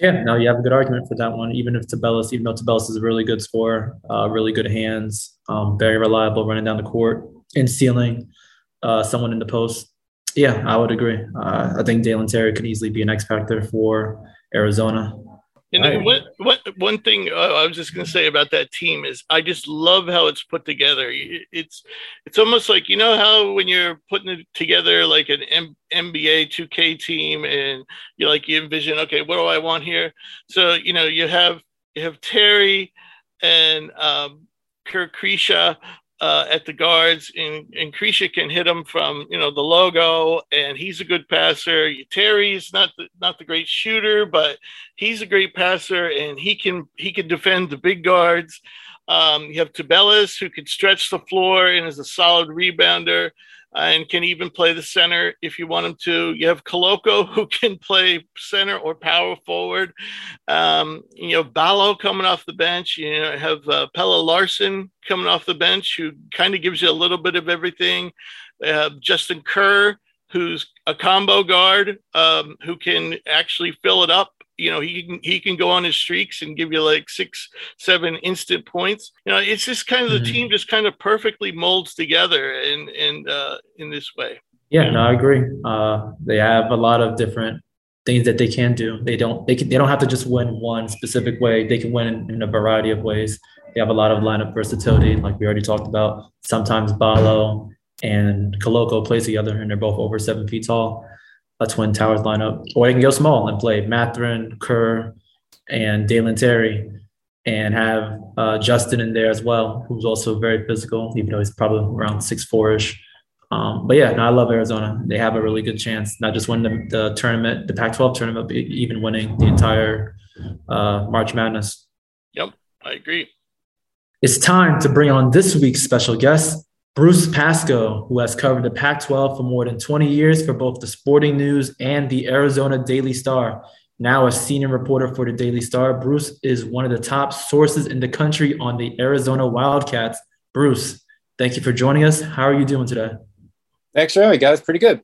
A: Yeah, no, you have a good argument for that one. Even if Tubelis, even though Tubelis is a really good scorer, uh, really good hands, um, very reliable running down the court and stealing uh, someone in the post. Yeah, I would agree. Uh, I think Dalen Terry could easily be an X factor for Arizona.
B: And right. what, what, one thing I was just going to say about that team is I just love how it's put together. It's it's almost like you know how when you're putting it together like an M- NBA 2K team, and you're like you envision, okay, what do I want here? So you know you have you have Terry and um, Kriisa uh, at the guards, and, and Kriisa can hit him from you know the logo, and he's a good passer. Terry's not the, not the great shooter, but he's a great passer, and he can he can defend the big guards. Um, you have Tubelis who can stretch the floor and is a solid rebounder and can even play the center if you want him to. You have Koloko who can play center or power forward. Um, you know, Ballo coming off the bench. You know, have uh, Pelle Larsson coming off the bench who kind of gives you a little bit of everything. Uh, Justin Kier, who's a combo guard um, who can actually fill it up you know he can he can go on his streaks and give you like six seven instant points. You know it's just kind of the mm-hmm. team just kind of perfectly molds together in in uh in this way.
A: Yeah no i agree. Uh they have a lot of different things that they can do. They don't they can they don't have to just win one specific way. They can win in, in a variety of ways. They have a lot of lineup versatility like we already talked about. Sometimes Ballo and Koloko play together and they're both over seven feet tall a Twin Towers lineup, or they can go small and play Mathurin, Kerr, and Dalen Terry, and have uh, Justin in there as well, who's also very physical, even though he's probably around six four ish. Um, but yeah, no, I love Arizona. They have a really good chance, not just win the, the tournament, the Pac-12 tournament, but even winning the entire uh, March Madness.
B: Yep, I agree.
A: It's time to bring on this week's special guest. Bruce Pascoe, who has covered the Pac 12 for more than 20 years for both the Sporting News and the Arizona Daily Star. Now a senior reporter for the Daily Star, Bruce is one of the top sources in the country on the Arizona Wildcats. Bruce, thank you for joining us. How are you doing today?
C: Thanks for having me, guys. Pretty good.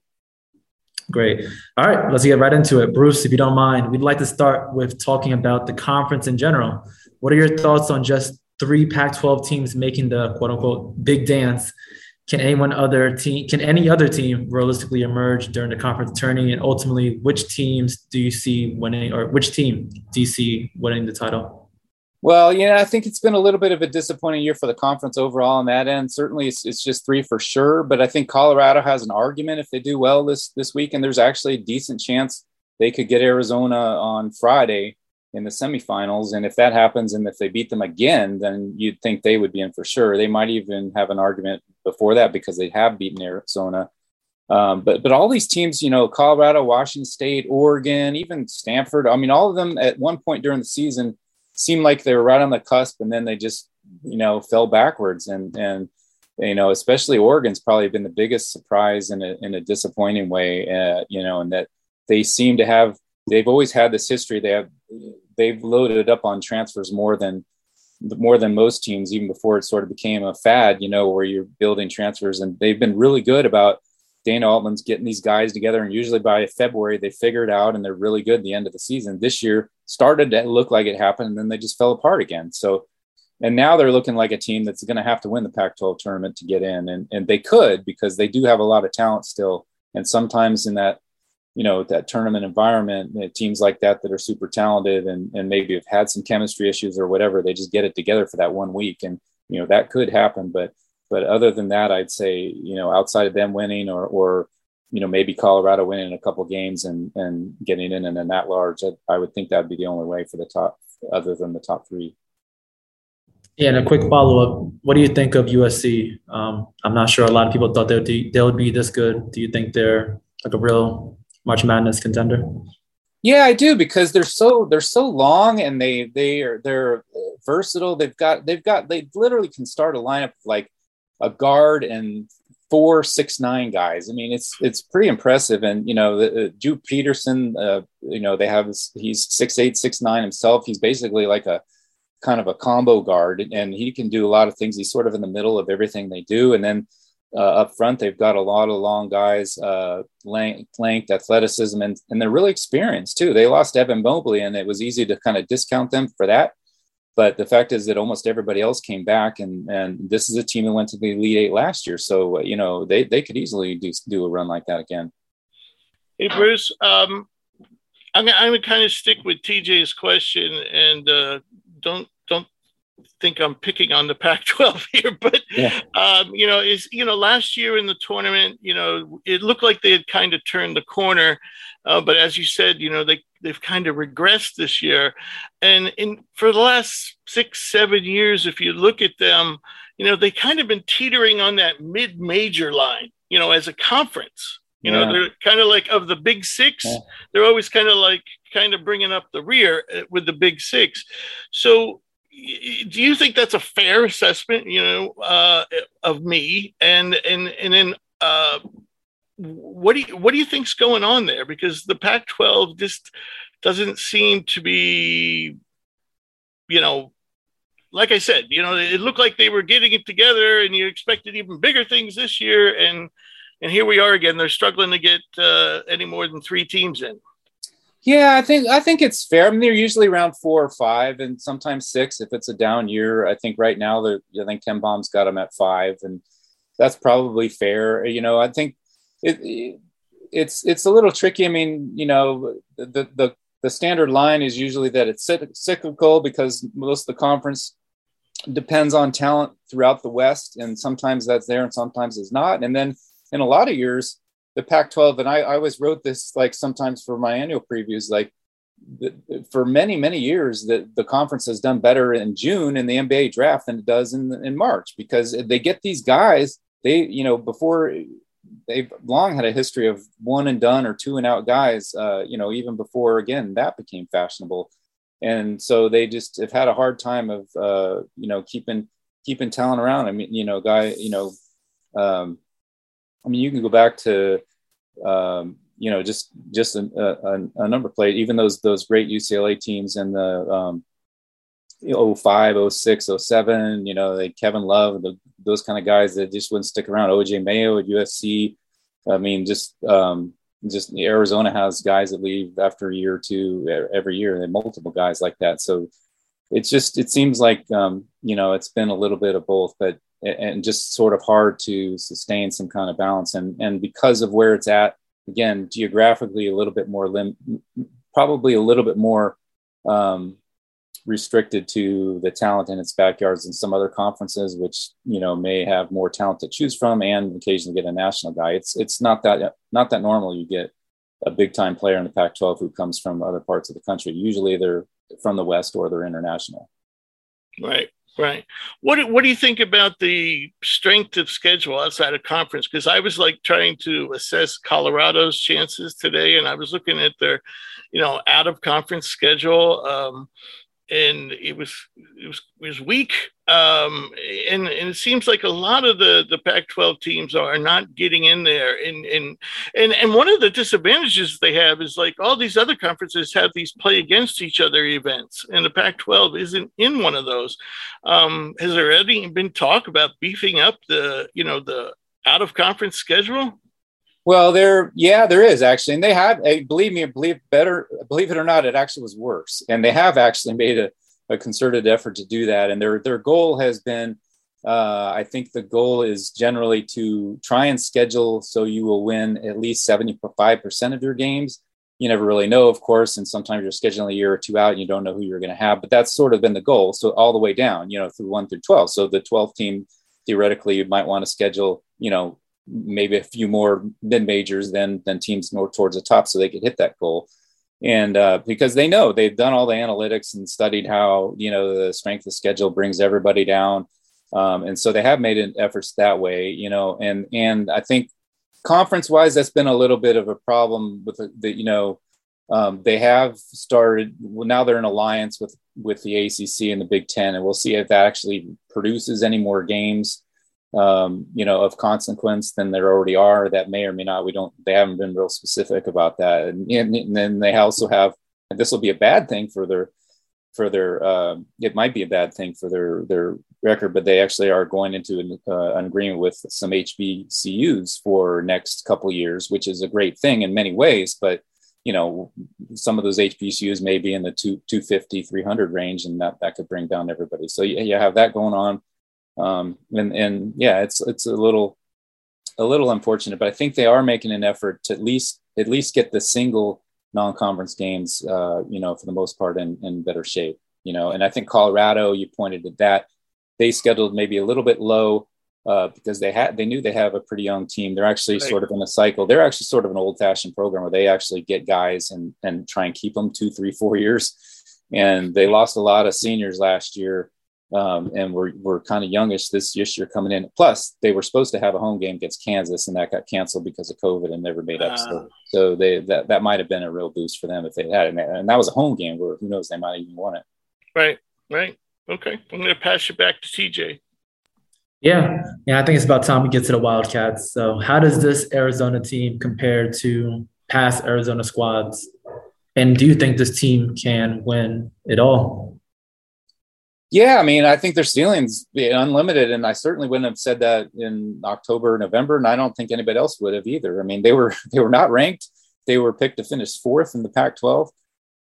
A: Great. All right, let's get right into it. Bruce, if you don't mind, we'd like to start with talking about the conference in general. What are your thoughts on just three Pac-12 teams making the quote unquote big dance. Can anyone other team can any other team realistically emerge during the conference tourney? And ultimately, which teams do you see winning or which team do you see winning the title?
C: Well, yeah, I think it's been a little bit of a disappointing year for the conference overall on that end. Certainly, it's, it's just three for sure. But I think Colorado has an argument if they do well this this week, and there's actually a decent chance they could get Arizona on Friday in the semifinals. And if that happens, and if they beat them again, then you'd think they would be in for sure. They might even have an argument before that because they have beaten Arizona. Um, but but all these teams, you know, Colorado, Washington State, Oregon, even Stanford. I mean, all of them at one point during the season seemed like they were right on the cusp and then they just you know fell backwards and and you know especially oregon's probably been the biggest surprise in a, in a disappointing way uh, you know and that they seem to have they've always had this history they have they've loaded up on transfers more than more than most teams even before it sort of became a fad you know where you're building transfers and they've been really good about Dana Altman's getting these guys together, and usually by February they figure it out and they're really good at the end of the season. This year started to look like it happened, and then they just fell apart again. So, and now they're looking like a team that's going to have to win the Pac-12 tournament to get in, and and they could because they do have a lot of talent still. And sometimes in that, you know, that tournament environment, know, teams like that that are super talented and and maybe have had some chemistry issues or whatever, they just get it together for that one week, and you know that could happen, but but other than that, I'd say you know outside of them winning or or you know maybe Colorado winning a couple games and and getting in and in that large, I, I would think that'd be the only way for the top other than the top three.
A: Yeah, and a quick follow up. What do you think of USC? Um, I'm not sure. A lot of people thought they would be, they would be this good. Do you think they're like a real March Madness contender?
C: Yeah, I do because they're so they're so long and they they are they're versatile. They've got they've got they literally can start a lineup like a guard and four six nine guys. I mean, it's it's pretty impressive. And you know, the, uh, Peterson, uh, you know, they have he's six eight six nine himself. He's basically like a kind of a combo guard, and he can do a lot of things. He's sort of in the middle of everything they do, and then. Uh, up front, they've got a lot of long guys, uh, length, length, athleticism, and, and they're really experienced too. They lost Evan Mobley, and it was easy to kind of discount them for that. But the fact is that almost everybody else came back, and and this is a team that went to the Elite Eight last year. So you know they they could easily do do a run like that again.
B: Hey Bruce, um, I'm I'm gonna kind of stick with TJ's question and uh, don't think I'm picking on the Pac-12 here, but yeah. um, you know, is you know, last year in the tournament, you know, it looked like they had kind of turned the corner, uh, but as you said, you know, they they've kind of regressed this year, and in for the last six seven years, if you look at them, you know, they kind of been teetering on that mid-major line, you know, as a conference. You yeah. know, they're kind of like of the big six. Yeah. They're always kind of like kind of bringing up the rear uh, with the big six. So do you think that's a fair assessment you know uh, of me? And and and then uh, what do you what do you think's going on there? Because the pac 12 just doesn't seem to be you know like i said you know it looked like they were getting it together and you expected even bigger things this year. And and here we are again. They're struggling to get uh, any more than three teams in
C: yeah, I think I think it's fair. I mean, they're usually around four or five, and sometimes six if it's a down year. I think right now, I think KenPom's got them at five, and that's probably fair. You know, I think it, it's it's a little tricky. I mean, you know, the the the standard line is usually that it's cyclical because most of the conference depends on talent throughout the West, and sometimes that's there and sometimes it's not. And then in a lot of years, the Pac-12, and I, I always wrote this like sometimes for my annual previews, like the, for many many years the, the conference has done better in June in the NBA draft than it does in in March because they get these guys they you know before they've long had a history of one and done or two and out guys uh, you know even before again that became fashionable. And so they just have had a hard time of uh, you know keeping keeping talent around. I mean you know guy you know um, I mean, you can go back to, um, you know, just just a, a, a, number plate. Even those those great UCLA teams in the um, 05, 06, 07, you know, like Kevin Love, the, those kind of guys that just wouldn't stick around. OJ Mayo at USC. I mean, just um, just Arizona has guys that leave after a year or two every year. Have multiple guys like that. So it's just it seems like um, you know it's been a little bit of both, but and just sort of hard to sustain some kind of balance. And and because of where it's at, again, geographically a little bit more lim, probably a little bit more um, restricted to the talent in its backyards and some other conferences, which you know may have more talent to choose from, and occasionally get a national guy. It's it's not that not that normal. You get a big time player in the Pac-12 who comes from other parts of the country. Usually they're from the West or they're international.
B: Right. Right. What What do you think about the strength of schedule outside of conference? Because I was like trying to assess Colorado's chances today, and I was looking at their, you know, out of conference schedule. Um, and it was it was it was weak. Um, and and it seems like a lot of the the Pac-12 teams are not getting in there. And and and and one of the disadvantages they have is like all these other conferences have these play against each other events, and the Pac-12 isn't in one of those. Um, has there already been talk about beefing up the you know the out of conference schedule?
C: Well, there, yeah, there is actually, and they have. Believe me, believe better, believe it or not, it actually was worse, and they have actually made a, a concerted effort to do that. And their their goal has been, uh, I think, the goal is generally to try and schedule so you will win at least seventy five percent of your games. You never really know, of course, and sometimes you're scheduling a year or two out, and you don't know who you're going to have. But that's sort of been the goal. So all the way down, you know, through one through twelve. So the twelfth team theoretically you might want to schedule, you know, maybe a few more mid majors than than teams more towards the top, so they could hit that goal. And uh, because they know they've done all the analytics and studied how you know the strength of schedule brings everybody down, um, and so they have made efforts that way. You know, and and I think conference wise, that's been a little bit of a problem with the, the you know um, they have started well, now they're in alliance with with the ACC and the Big Ten, and we'll see if that actually produces any more games um, you know, of consequence than there already are. That may or may not. We don't. They haven't been real specific about that. And, and, and then they also have. And this will be a bad thing for their for their. Uh, it might be a bad thing for their their record, but they actually are going into an, uh, an agreement with some HBCUs for next couple years, which is a great thing in many ways. But you know, some of those HBCUs may be in the two, 250, 300 range, and that, that could bring down everybody. So you, you have that going on um, and and yeah, it's it's a little a little unfortunate, but I think they are making an effort to at least at least get the single non-conference games, uh, you know, for the most part in, in better shape, you know. And I think Colorado, you pointed at that, they scheduled maybe a little bit low uh, because they had they knew they have a pretty young team. They're actually right. sort of in a cycle. They're actually sort of an old-fashioned program where they actually get guys and and try and keep them two, three, four years. And they lost a lot of seniors last year um, and we're, we're kind of youngish this year coming in. Plus, they were supposed to have a home game against Kansas, and that got canceled because of COVID and never made up. Uh, so, so they that that might have been a real boost for them if they had it. And that was a home game where who knows they might even won it.
B: Right, right. Okay, I'm going to pass you back to TJ.
A: Yeah, yeah. I think it's about time we get to the Wildcats. So, how does this Arizona team compare to past Arizona squads? And do you think this team can win it all?
C: Yeah, I mean, I think their ceiling's be unlimited, and I certainly wouldn't have said that in October, November, and I don't think anybody else would have either. I mean, they were they were not ranked; they were picked to finish fourth in the Pac-12,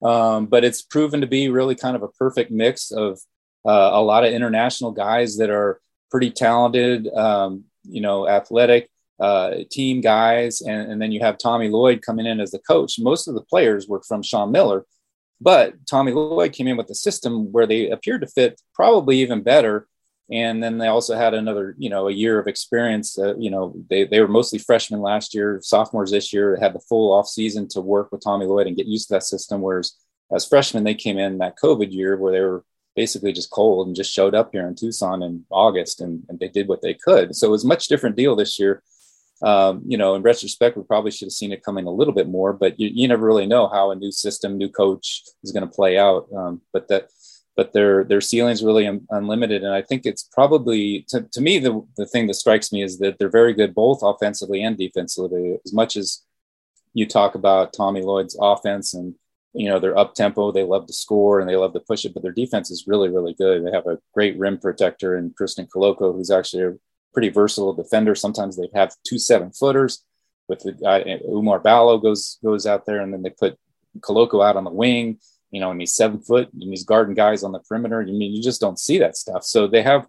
C: um, but it's proven to be really kind of a perfect mix of uh, a lot of international guys that are pretty talented, um, you know, athletic uh, team guys, and, and then you have Tommy Lloyd coming in as the coach. Most of the players were from Sean Miller but Tommy Lloyd came in with a system where they appeared to fit probably even better. And then they also had another, you know, a year of experience. Uh, you know, they, they were mostly freshmen last year, sophomores this year, had the full off season to work with Tommy Lloyd and get used to that system. Whereas as freshmen, they came in that COVID year where they were basically just cold and just showed up here in Tucson in August and, and they did what they could. So it was a much different deal this year um, you know, in retrospect, we probably should have seen it coming a little bit more, but you, you never really know how a new system, new coach is going to play out. Um, but that, but their their ceiling's really un- unlimited, and I think it's probably to, to me the the thing that strikes me is that they're very good both offensively and defensively. As much as you talk about Tommy Lloyd's offense and you know they're up tempo, they love to score and they love to push it, but their defense is really really good. They have a great rim protector in Christian Koloko, who's actually a pretty versatile defender. Sometimes they have two seven footers with the guy Oumar Ballo goes goes out there, and then they put Koloko out on the wing. You know, and he's seven foot, and he's guarding guys on the perimeter. I mean, you just don't see that stuff. So they have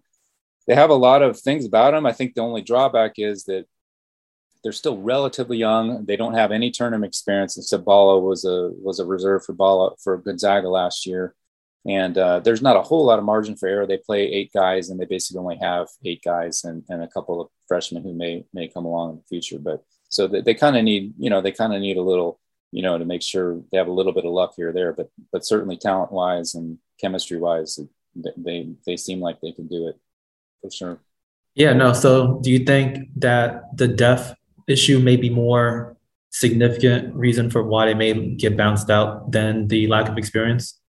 C: they have a lot of things about them. I think the only drawback is that they're still relatively young. They don't have any tournament experience. Except Ballo was a was a reserve for Ballo for Gonzaga last year. And uh, there's not a whole lot of margin for error. They play eight guys, and they basically only have eight guys and, and a couple of freshmen who may may come along in the future. But so they, they kind of need, you know, they kind of need a little, you know, to make sure they have a little bit of luck here or there. But but certainly talent wise and chemistry wise, they they seem like they can do it for sure.
A: Yeah, no. So do you think that the depth issue may be more significant reason for why they may get bounced out than the lack of experience?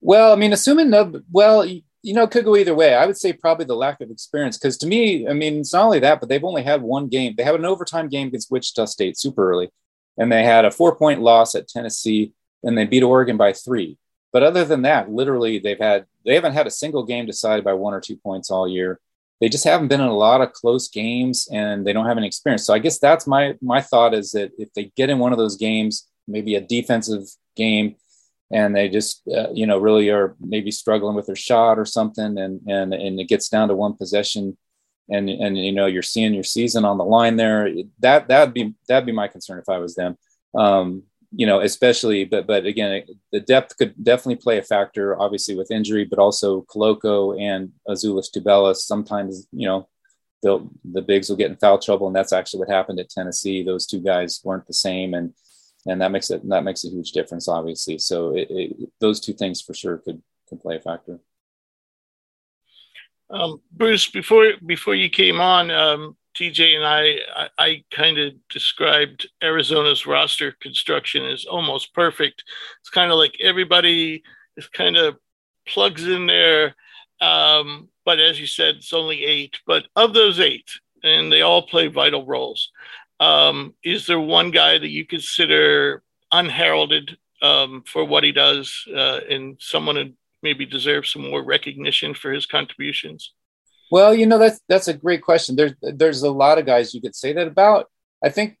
C: Well, I mean, assuming no, well, you know, it could go either way. I would say probably the lack of experience because to me, I mean, it's not only that, but they've only had one game. They have an overtime game against Wichita State super early, and they had a four point loss at Tennessee, and they beat Oregon by three. But other than that, literally, they've had they haven't had a single game decided by one or two points all year they just haven't been in a lot of close games and they don't have any experience. So I guess that's my my thought is that if they get in one of those games, maybe a defensive game, and they just uh, you know really are maybe struggling with their shot or something, and and and it gets down to one possession, and and you know you're seeing your season on the line there. That that'd be that'd be my concern if I was them. Um, you know, especially, but but again, the depth could definitely play a factor, obviously with injury, but also Koloko and Azuolas Tubelis. Sometimes, you know, the the bigs will get in foul trouble, and that's actually what happened at Tennessee. Those two guys weren't the same, and and that makes it that makes a huge difference, obviously. So it, it, those two things for sure could could play a factor.
B: Um, Bruce, before before you came on, um, TJ and I, I, I kind of described Arizona's roster construction as almost perfect. It's kind of like everybody is kind of plugs in there. Um, but as you said, it's only eight. But of those eight, and they all play vital roles, um, is there one guy that you consider unheralded um, for what he does uh, and someone who maybe deserves some more recognition for his contributions?
C: Well, you know that's that's a great question. There's there's a lot of guys you could say that about. I think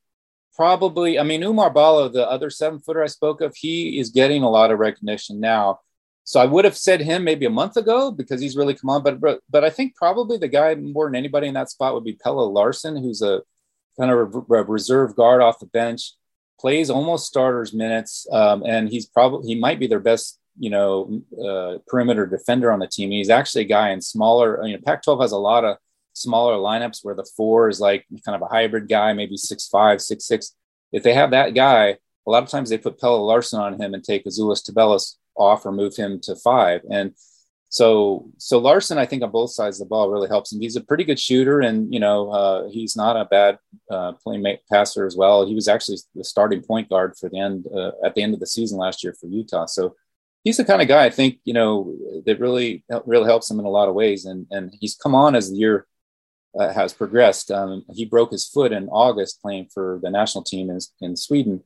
C: probably. I mean, Oumar Ballo, the other seven footer I spoke of, he is getting a lot of recognition now. So I would have said him maybe a month ago because he's really come on. But but I think probably the guy more than anybody in that spot would be Pelle Larsson, who's a kind of a reserve guard off the bench, plays almost starters minutes, um, and he's probably he might be their best you know, uh, perimeter defender on the team. He's actually a guy in smaller, you know, Pac 12 has a lot of smaller lineups where the four is like kind of a hybrid guy, maybe six five, six six. If they have that guy, a lot of times they put Pelle Larsson on him and take Azuolas Tubelis off or move him to five. And so, so Larsson, I think on both sides of the ball really helps him. He's a pretty good shooter, and you know uh, he's not a bad uh, playmaker passer as well. He was actually the starting point guard for the end uh, at the end of the season last year for Utah. So he's the kind of guy I think you know that really really helps him in a lot of ways, and and he's come on as the year uh, has progressed. Um, he broke his foot in August playing for the national team in, in Sweden,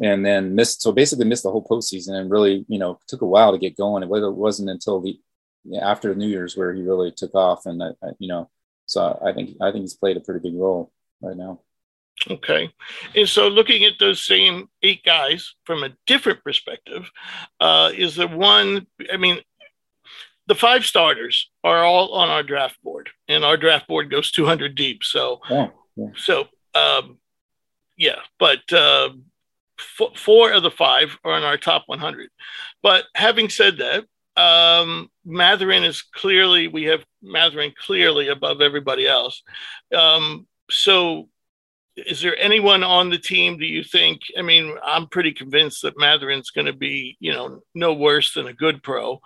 C: and then missed so basically missed the whole postseason, and really you know took a while to get going. It wasn't until the after New Year's where he really took off, and I, I, you know so I think I think he's played a pretty big role right now.
B: Okay. And so looking at those same eight guys from a different perspective, uh, is there one? I mean, the five starters are all on our draft board, and our draft board goes 200 deep. So, yeah, yeah. so, um, yeah, but uh, four of the five are in our top 100. But having said that, um, Mathurin is clearly, we have Mathurin clearly above everybody else. Um, so is there anyone on the team do you think i mean i'm pretty convinced that Mathurin's going to be you know no worse than a good pro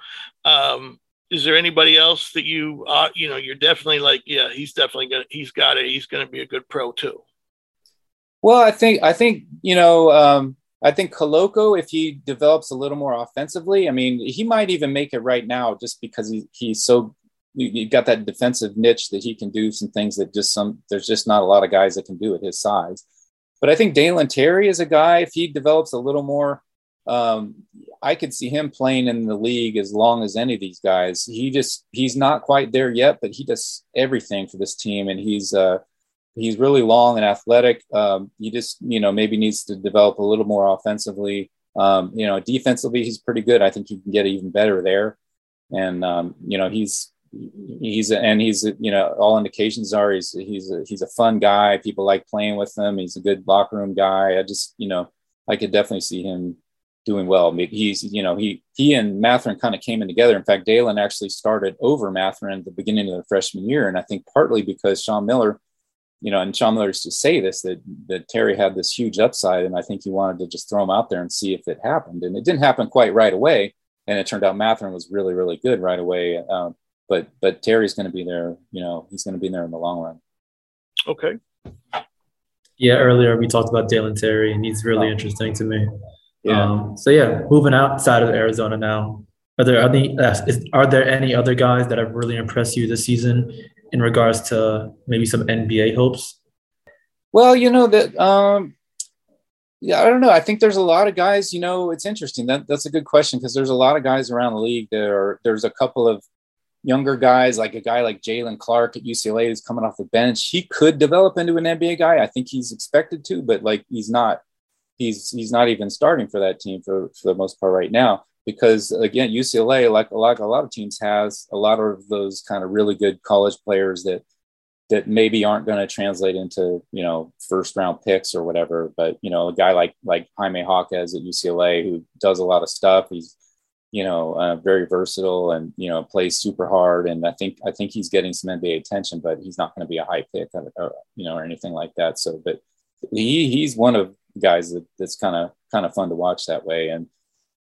B: um, is there anybody else that you uh, you know you're definitely like yeah he's definitely gonna he's got it he's gonna be a good pro too
C: well i think i think you know um, i think Koloko, if he develops a little more offensively i mean he might even make it right now just because he, he's so you, got that defensive niche that he can do some things that just some there's just not a lot of guys that can do at his size. But I think Dalen Terry is a guy if he develops a little more. Um, I could see him playing in the league as long as any of these guys. He just he's not quite there yet, but he does everything for this team, and he's uh, he's really long and athletic. Um, he just you know maybe needs to develop a little more offensively. Um, you know, defensively he's pretty good. I think he can get even better there, and um, you know he's he's and he's you know all indications are he's he's a, he's a fun guy. People like playing with him. He's a good locker room guy. I just you know I could definitely see him doing well. He's, you know, he he and Mathurin kind of came in together. In fact, Dalen actually started over Mathurin at the beginning of the freshman year, and I think partly because Sean Miller, you know, and Sean Miller used to say this that that Terry had this huge upside, and I think he wanted to just throw him out there and see if it happened, and it didn't happen quite right away. And it turned out Mathurin was really, really good right away. Um, but but Terry's going to be there. You know, he's going to be there in the long run.
B: Okay.
A: Yeah, earlier we talked about Dalen Terry, and he's really oh. interesting to me. Yeah. Um, so yeah, moving outside of Arizona now. Are there any uh, are there any other guys that have really impressed you this season in regards to maybe some NBA hopes?
C: Well, you know that um, yeah, I don't know. I think there's a lot of guys. You know, it's interesting. That that's a good question because there's a lot of guys around the league. There, there's a couple of younger guys, like a guy like Jaylen Clark at UCLA who's coming off the bench. He could develop into an NBA guy. I think he's expected to, but like he's not he's he's not even starting for that team for, for the most part right now because again UCLA like a lot of teams has a lot of those kind of really good college players that that maybe aren't going to translate into you know first round picks or whatever. But you know a guy like like Jaime Jaquez at UCLA who does a lot of stuff he's you know uh, very versatile and you know plays super hard. And I think I think he's getting some NBA attention but he's not going to be a high pick or, or, you know or anything like that. So but he he's one of guys that, that's kind of kind of fun to watch that way. And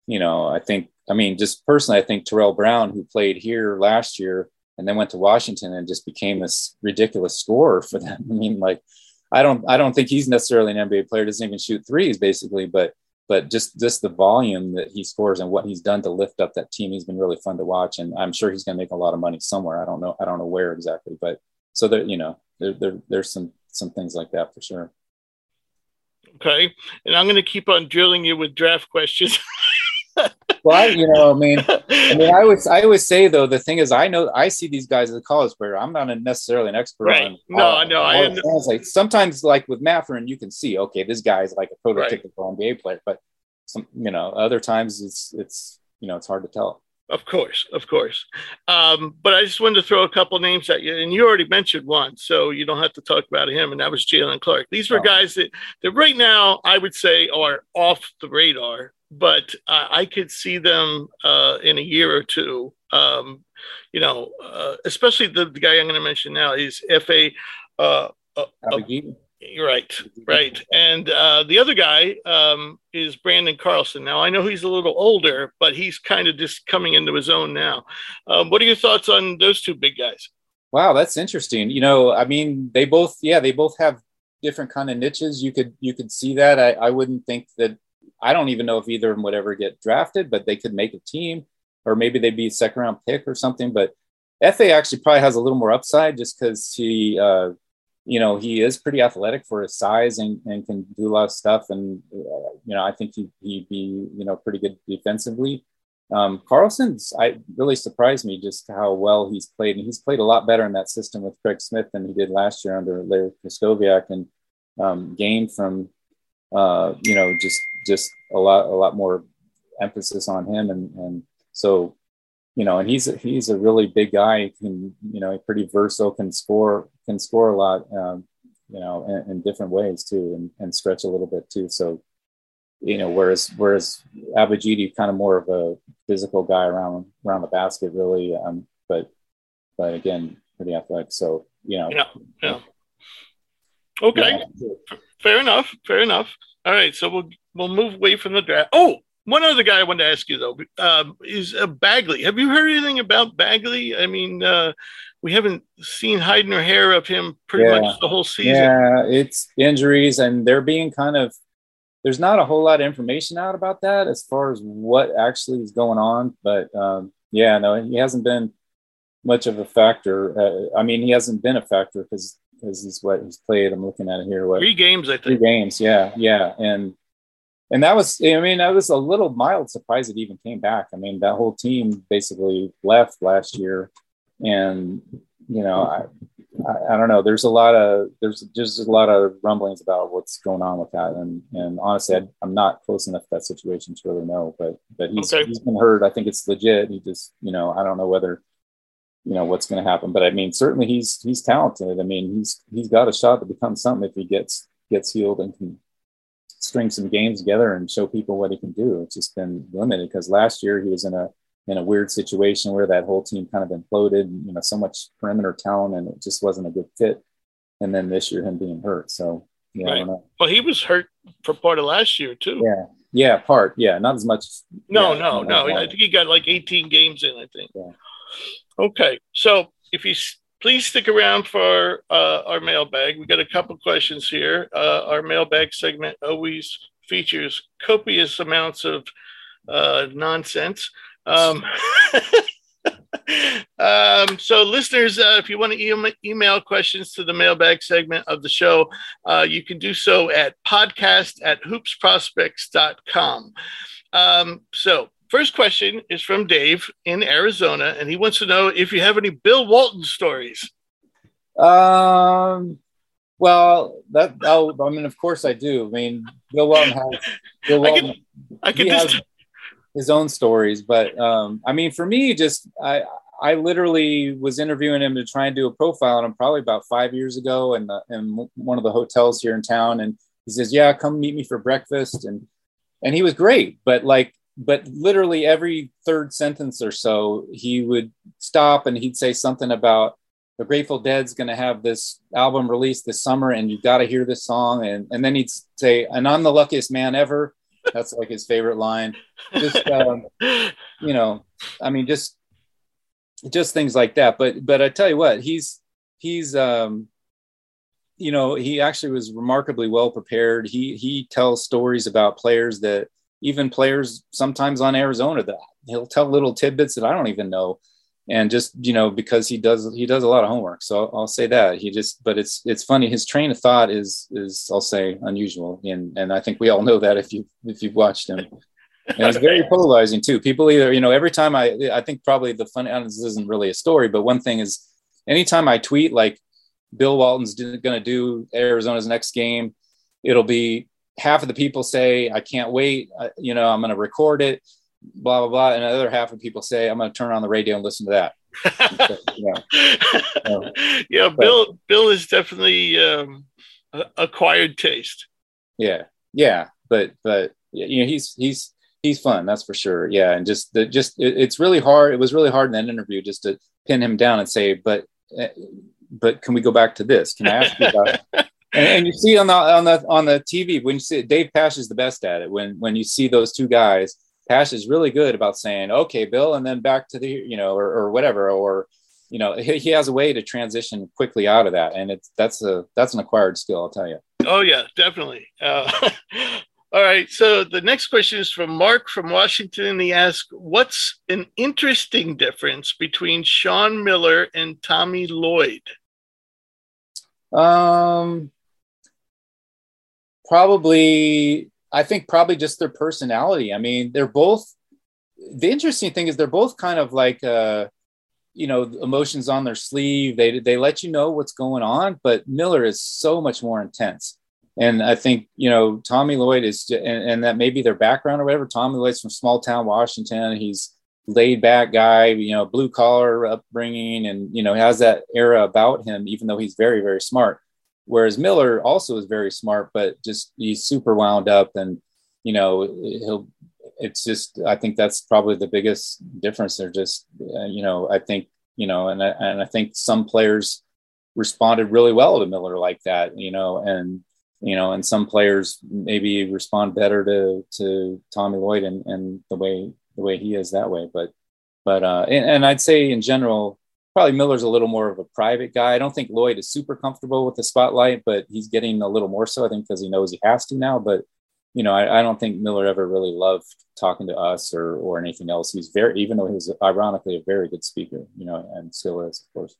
C: you know, I think I mean just personally, I think Terrell Brown, who played here last year and then went to Washington and just became this ridiculous scorer for them. I mean, like I don't I don't think he's necessarily an NBA player, doesn't even shoot threes basically, but but just just the volume that he scores and what he's done to lift up that team, he's been really fun to watch. And I'm sure he's going to make a lot of money somewhere. I don't know. I don't know where exactly, but so there, you know, there, there there's some some things like that for sure.
B: Okay. And I'm going to keep on drilling you with draft questions.
C: well, I, you know, I mean, I mean, I always, I always say though, the thing is, I know, I see these guys as a college player. I'm not necessarily an expert
B: right.
C: on.
B: No, no, I
C: like sometimes, like with Mathurin, you can see, okay, this guy's like a prototypical right. NBA player, but some, you know, other times it's, it's, you know, it's hard to tell.
B: Of course, of course. Um, but I just wanted to throw a couple names at you, and you already mentioned one, so you don't have to talk about him, and that was Jaylen Clark. These were oh. guys that, that right now I would say are off the radar, but uh, I could see them uh, in a year or two. Um, you know, uh, especially the, the, guy I'm going to mention now is Fa. Uh, uh, Right, right. And uh, the other guy um, is Branden Carlson. Now, I know he's a little older, but he's kind of just coming into his own now. Um, what are your thoughts on those two big guys?
C: Wow, that's interesting. You know, I mean, they both, yeah, they both have different kind of niches. You could, you could see that. I, I wouldn't think that. I don't even know if either of them would ever get drafted, but they could make a team, or maybe they'd be a second round pick or something. But Fa actually probably has a little more upside just because he. Uh, you know, he is pretty athletic for his size and, and can do a lot of stuff. And, uh, you know, I think he, he'd be, you know, pretty good defensively. Um, Carlson's, I really surprised me just how well he's played. And he's played a lot better in that system with Craig Smith than he did last year under Larry Krystkowiak and um, gained from, uh, you know, just, just a lot, a lot more emphasis on him. And, and so, you know, and he's he's a really big guy. He Can you know, pretty versatile. Can score can score a lot. Um, you know, in, in, different ways too, and, and stretch a little bit too. So, you know, whereas whereas Abogidi kind of more of a physical guy around around the basket, really. Um, but but again, pretty athletic. So you know,
B: yeah, yeah. Okay, yeah. fair enough. Fair enough. All right, so we'll we'll move away from the draft. Oh, one other guy I wanted to ask you though uh, is uh, Bagley. Have you heard anything about Bagley? I mean, uh, we haven't seen hide nor hair of him pretty yeah. much the whole season.
C: Yeah, it's injuries, and they're being kind of. There's not a whole lot of information out about that as far as what actually is going on, but um, yeah, no, he hasn't been much of a factor. Uh, I mean, he hasn't been a factor because because he's what he's played. I'm looking at it here. What
B: three games? I think
C: three games. Yeah, yeah, and and that was i mean i was a little mild surprised it even came back. I mean that whole team basically left last year and you know I, I, I don't know. There's a lot of there's just a lot of rumblings about what's going on with that. And and honestly I, am not close enough to that situation to really know but but he's, okay. he's been hurt. I think it's legit. He just you know i don't know whether you know what's going to happen but i mean certainly he's he's talented. I mean he's he's got a shot to become something if he gets gets healed and can string some games together and show people what he can do. It's just been limited because last year he was in a in a weird situation where that whole team kind of imploded. You know, so much perimeter talent, and it just wasn't a good fit. And then this year, him being hurt. So yeah,
B: right. Well, he was hurt for part of last year too.
C: Yeah, yeah, part. Yeah, not as much.
B: No, yeah, no, no. I think he got like 18 games in. I think. Yeah. Okay, so if you please stick around for uh, our mailbag. We got a couple questions here. Uh, our mailbag segment always features copious amounts of uh, nonsense. Um, um, so, listeners, uh, if you want to e- email questions to the mailbag segment of the show, uh, you can do so at podcast at hoopsprospects.com. Um, so, first question is from Dave in Arizona, and he wants to know if you have any Bill Walton stories.
C: Um, well, that I mean, of course I do. I mean, Bill Walton has Bill Walton. I can, I can just his own stories. But um, I mean, for me, just I I literally was interviewing him to try and do a profile on him probably about five years ago, in the, in one of the hotels here in town, and he says, "Yeah, come meet me for breakfast," and and he was great, but like. But literally every third sentence or so, he would stop and he'd say something about the Grateful Dead's going to have this album released this summer, and you've got to hear this song. And, and then he'd say, and I'm the luckiest man ever. That's like his favorite line. Just um, you know, I mean, just just things like that. But but I tell you what, he's he's um, you know, he actually was remarkably well prepared. He he tells stories about players that even players sometimes on Arizona that he'll tell little tidbits that I don't even know. And just you know because he does he does a lot of homework. So I'll, I'll, say that he just but it's it's funny. His train of thought is is i'll say unusual. And and i think we all know that if you if you've watched him. And it's very polarizing too. People either you know every time i i think probably the fun this isn't really a story but one thing is anytime i tweet like bill walton's going to do arizona's next game it'll be half of the people say i can't wait you know i'm going to record it blah blah blah, and the other half of people say, "I'm going to turn on the radio and listen to that."
B: yeah, yeah. Bill Bill is definitely um, acquired taste.
C: Yeah, yeah, but but you know he's he's he's fun, that's for sure. Yeah, and just the just it, it's really hard. It was really hard in that interview just to pin him down and say, but eh, but can we go back to this? Can I ask you about? And, and, you see on the on the on the TV when you see Dave Pasch is the best at it. When when you see those two guys Pasch is really good about saying, okay, Bill, and then back to the, you know, or, or whatever, or, you know, he, he, has a way to transition quickly out of that. And it's, that's a, that's an acquired skill, I'll tell you.
B: Oh yeah, definitely. Uh, all right. So the next question is from Mark from Washington. And he asks, what's an interesting difference between Sean Miller and Tommy Lloyd?
C: Um, probably I think probably just their personality. I mean, they're both. The interesting thing is they're both kind of like, uh, you know, emotions on their sleeve. They they let you know what's going on, but Miller is so much more intense. And I think you know Tommy Lloyd is, and, and that may be their background or whatever. Tommy Lloyd's from small town Washington. He's laid back guy, you know, blue collar upbringing, and you know has that era about him, even though he's very very smart. Whereas Miller also is very smart, but just he's super wound up, and you know he'll. It's just I think that's probably the biggest difference. They're just uh, you know I think you know, and I, and I think some players responded really well to Miller like that, you know, and you know, and some players maybe respond better to to Tommy Lloyd and, and the way the way he is that way. But but uh, and, and I'd say in general, probably Miller's a little more of a private guy. I don't think Lloyd is super comfortable with the spotlight, but he's getting a little more so, I think, because he knows he has to now. But, you know, I, I, don't think Miller ever really loved talking to us or, or anything else. He's very, even though he was ironically a very good speaker, you know, and still is, of course.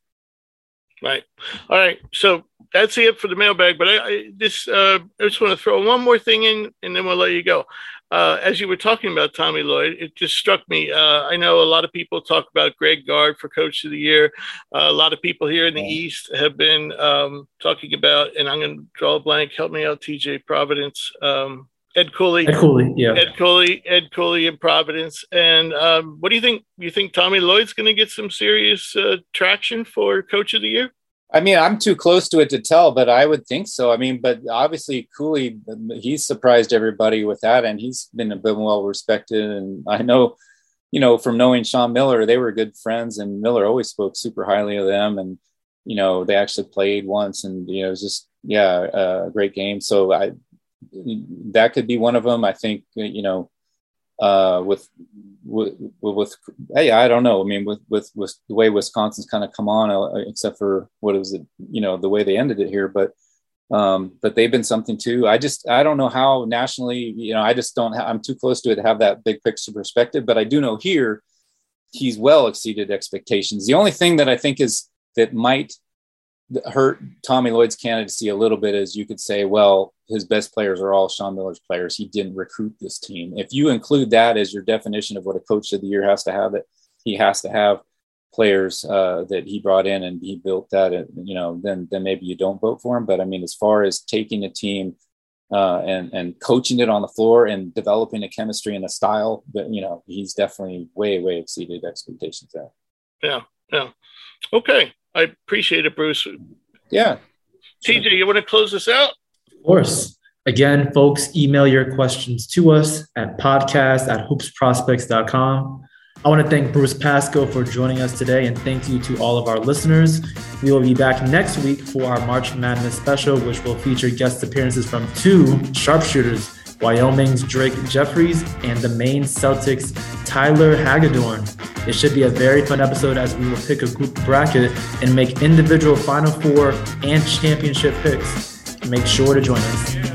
B: Right. All right. So that's it for the mailbag. But I, I this uh, I just want to throw one more thing in, and then we'll let you go uh, as you were talking about Tommy Lloyd, it just struck me. Uh, I know a lot of people talk about Greg Gard for Coach of the Year. Uh, a lot of people here in the East have been um, talking about, and I'm going to draw a blank. Help me out, TJ Providence. Um, Ed Cooley.
A: Ed Cooley, yeah.
B: Ed Cooley, Ed Cooley in Providence. And um, what do you think? You think Tommy Lloyd's going to get some serious uh, traction for Coach of the Year?
C: I mean, I'm too close to it to tell, but I would think so. I mean, but obviously Cooley, he's surprised everybody with that, and he's been a bit well respected. And I know, you know, from knowing Sean Miller, they were good friends, and Miller always spoke super highly of them. And you know, they actually played once, and you know, it was just yeah, a great game. So I that could be one of them. I think you know, uh, with with, with hey, I don't know. I mean, with with with the way Wisconsin's kind of come on, uh, except for what is it? You know, the way they ended it here, but um, but they've been something too. I just I don't know how nationally. You know, I just don't. Ha- I'm too close to it to have that big picture perspective. But I do know here, he's well exceeded expectations. The only thing that I think is that might hurt Tommy Lloyd's candidacy a little bit is you could say, well, his best players are all Sean Miller's players. He didn't recruit this team. If you include that as your definition of what a coach of the year has to have, it he has to have players uh, that he brought in and he built that. And, you know, then then maybe you don't vote for him. But I mean, as far as taking a team uh, and and coaching it on the floor and developing a chemistry and a style, that you know, he's definitely way way exceeded expectations there.
B: Yeah, yeah. Okay, I appreciate it, Bruce.
C: Yeah.
B: TJ, you want to close this out?
A: Of course. Again, folks, email your questions to us at podcast at hoopsprospects.com. I want to thank Bruce Pascoe for joining us today, and thank you to all of our listeners. We will be back next week for our March Madness special, which will feature guest appearances from two sharpshooters Wyoming's Drake Jeffries and the Maine Celtics Tyler Hagedorn. It should be a very fun episode as we will pick a group bracket and make individual Final Four and championship picks. Make sure to join us.